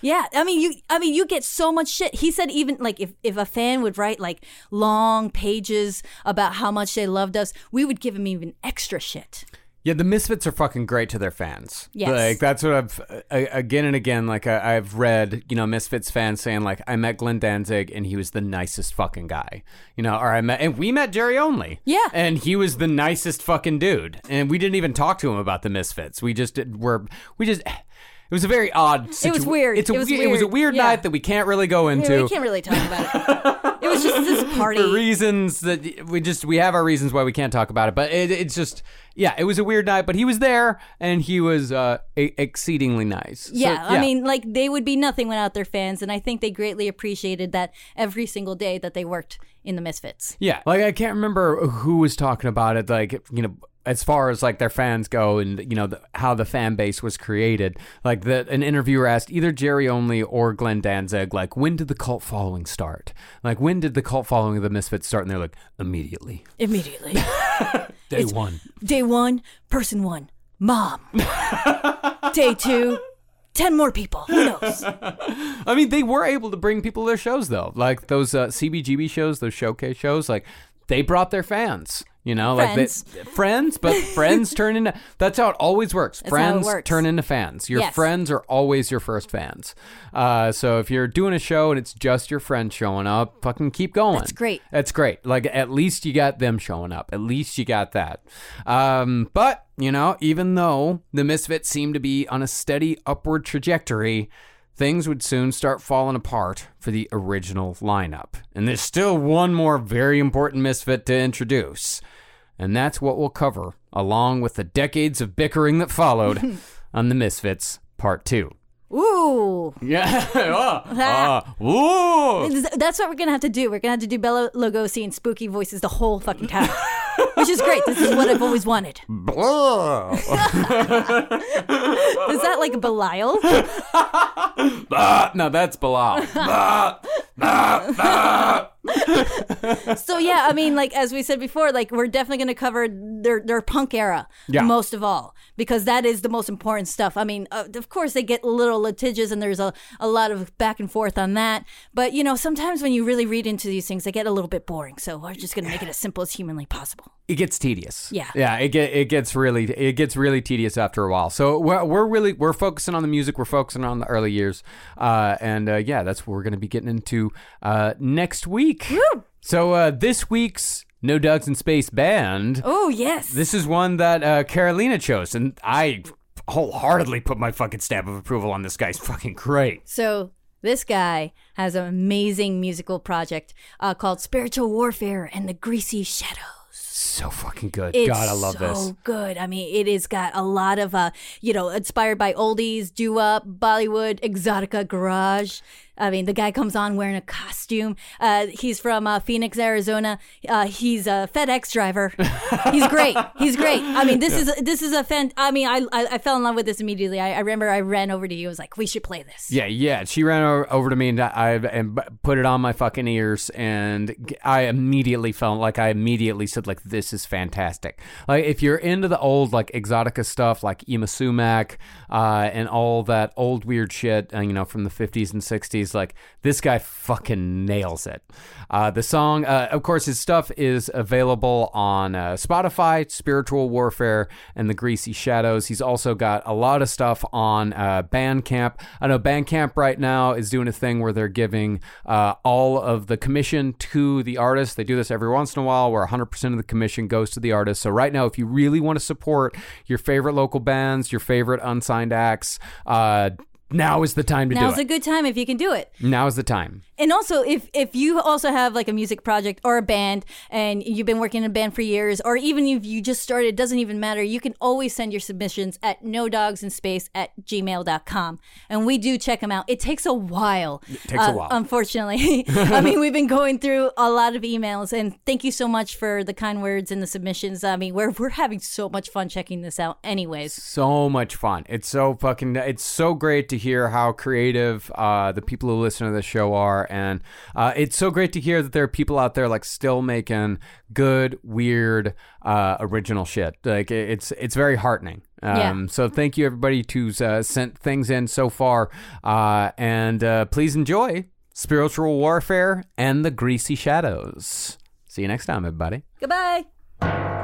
Yeah, I mean, you. I mean, you get so much shit. He said even like if if a fan would write like long pages about how much they loved us, we would give him even extra shit. Yeah, the Misfits are fucking great to their fans. Yes. Like that's what I've again and again. Like I, I've read, you know, Misfits fans saying like, I met Glenn Danzig and he was the nicest fucking guy. You know, or I met and we met Jerry Only. Yeah. and he was the nicest fucking dude. And we didn't even talk to him about the Misfits. We just did, were we just. It was a very odd. Situ- weird. It's a It was we- It was a weird. weird Yeah. night that we can't really go into. Yeah, we can't really talk about it. It was just this party. for reasons that we just we have our reasons why we can't talk about it but it, it's just yeah it was a weird night but he was there and he was uh e- exceedingly nice So, Yeah, I mean, like they would be nothing without their fans, and I think they greatly appreciated that every single day that they worked in the Misfits. yeah like i can't remember who was talking about it like you know as far as like their fans go and you know the, how the fan base was created like the an interviewer asked either jerry only or glenn danzig like when did the cult following start like when did the cult following of the misfits start and they're like immediately Immediately, day one day one, person one, mom. day two, ten more people. Who knows? I mean, they were able to bring people to their shows though, like those uh, CBGB shows, those showcase shows. Like they brought their fans. You know, like Friends. they, friends, but friends turn into. That's how it always works. That's friends works. turn into fans. Your Yes. friends are always your first fans. Uh, so if you're doing a show and it's just your friends showing up, fucking keep going. That's great. That's great. Like at least you got them showing up. At least you got that. Um, but you know, even though the Misfits seem to be on a steady upward trajectory, things would soon start falling apart for the original lineup. And there's still one more very important Misfit to introduce. And that's what we'll cover, along with the decades of bickering that followed on the Misfits Part 2. Ooh, Yeah. Ah, ah, ooh. that's what we're gonna have to do. We're gonna have to do Bela Lugosi and spooky voices the whole fucking time, which is great. This is what I've always wanted. Blah. Is that like Belial? No, that's Belial. So yeah, I mean, like as we said before, like we're definitely going to cover their their punk era Yeah. most of all because that is the most important stuff. I mean, uh, of course they get a little litigious and there's a, a lot of back and forth on that, but you know sometimes when you really read into these things, they get a little bit boring. So we're just going to make it as simple as humanly possible. It gets tedious. Yeah. yeah. It get it gets really it gets really tedious after a while. So we're, we're really we're focusing on the music. We're focusing on the early years, uh, and uh, yeah, that's what we're going to be getting into uh, next week. So uh, this week's No Dogs in Space band. Oh yes, This is one that uh, Carolina chose, and I wholeheartedly put my fucking stamp of approval on this guy's fucking great. So this guy has an amazing musical project uh, called Spiritual Warfare and the Greasy Shadows. So fucking good. It's God, I love this. so this. good. I mean, it has got a lot of, uh, you know, inspired by oldies, doo wop, Bollywood, exotica, garage. I mean, the guy comes on wearing a costume. Uh, he's from uh, Phoenix, Arizona. Uh, he's a FedEx driver. he's great. He's great. I mean, this is this is a fan. I mean, I, I I fell in love with this immediately. I, I remember I ran over to you. I was like, we should play this. Yeah, yeah. She ran o- over to me and I and put it on my fucking ears, and I immediately felt like I immediately said like, "This is fantastic." Like if you're into the old like exotica stuff, like Yma Sumac, uh, and all that old weird shit, uh, you know, from the 50s and 60s. He's like, this guy fucking nails it. Uh, the song, uh, of course, his stuff is available on uh, Spotify, Spiritual Warfare, and The Greasy Shadows. He's also got a lot of stuff on uh, Bandcamp. I know Bandcamp right now is doing a thing where they're giving uh, all of the commission to the artist. They do this every once in a while where 100% of the commission goes to the artist. So right now, if you really want to support your favorite local bands, your favorite unsigned acts, uh, now is the time to Now's do it. Now's a good time if you can do it. now is the time. And also, if if you also have like a music project or a band, and you've been working in a band for years, or even if you just started, it doesn't even matter. You can always send your submissions at no dogs in space at gmail.com. And we do check them out. It takes a while. It takes a uh, while. Unfortunately. I mean, we've been going through a lot of emails, and thank you so much for the kind words and the submissions. I mean, we're, we're having so much fun checking this out, anyways. so much fun. It's so fucking. It's so great to hear how creative uh, the people who listen to the show are, and uh, it's so great to hear that there are people out there like still making good, weird, uh, original shit. Like it's it's very heartening. Um, Yeah. So thank you everybody who's uh, sent things in so far, uh, and uh, please enjoy spiritual warfare and the greasy shadows. See you next time, everybody. Goodbye.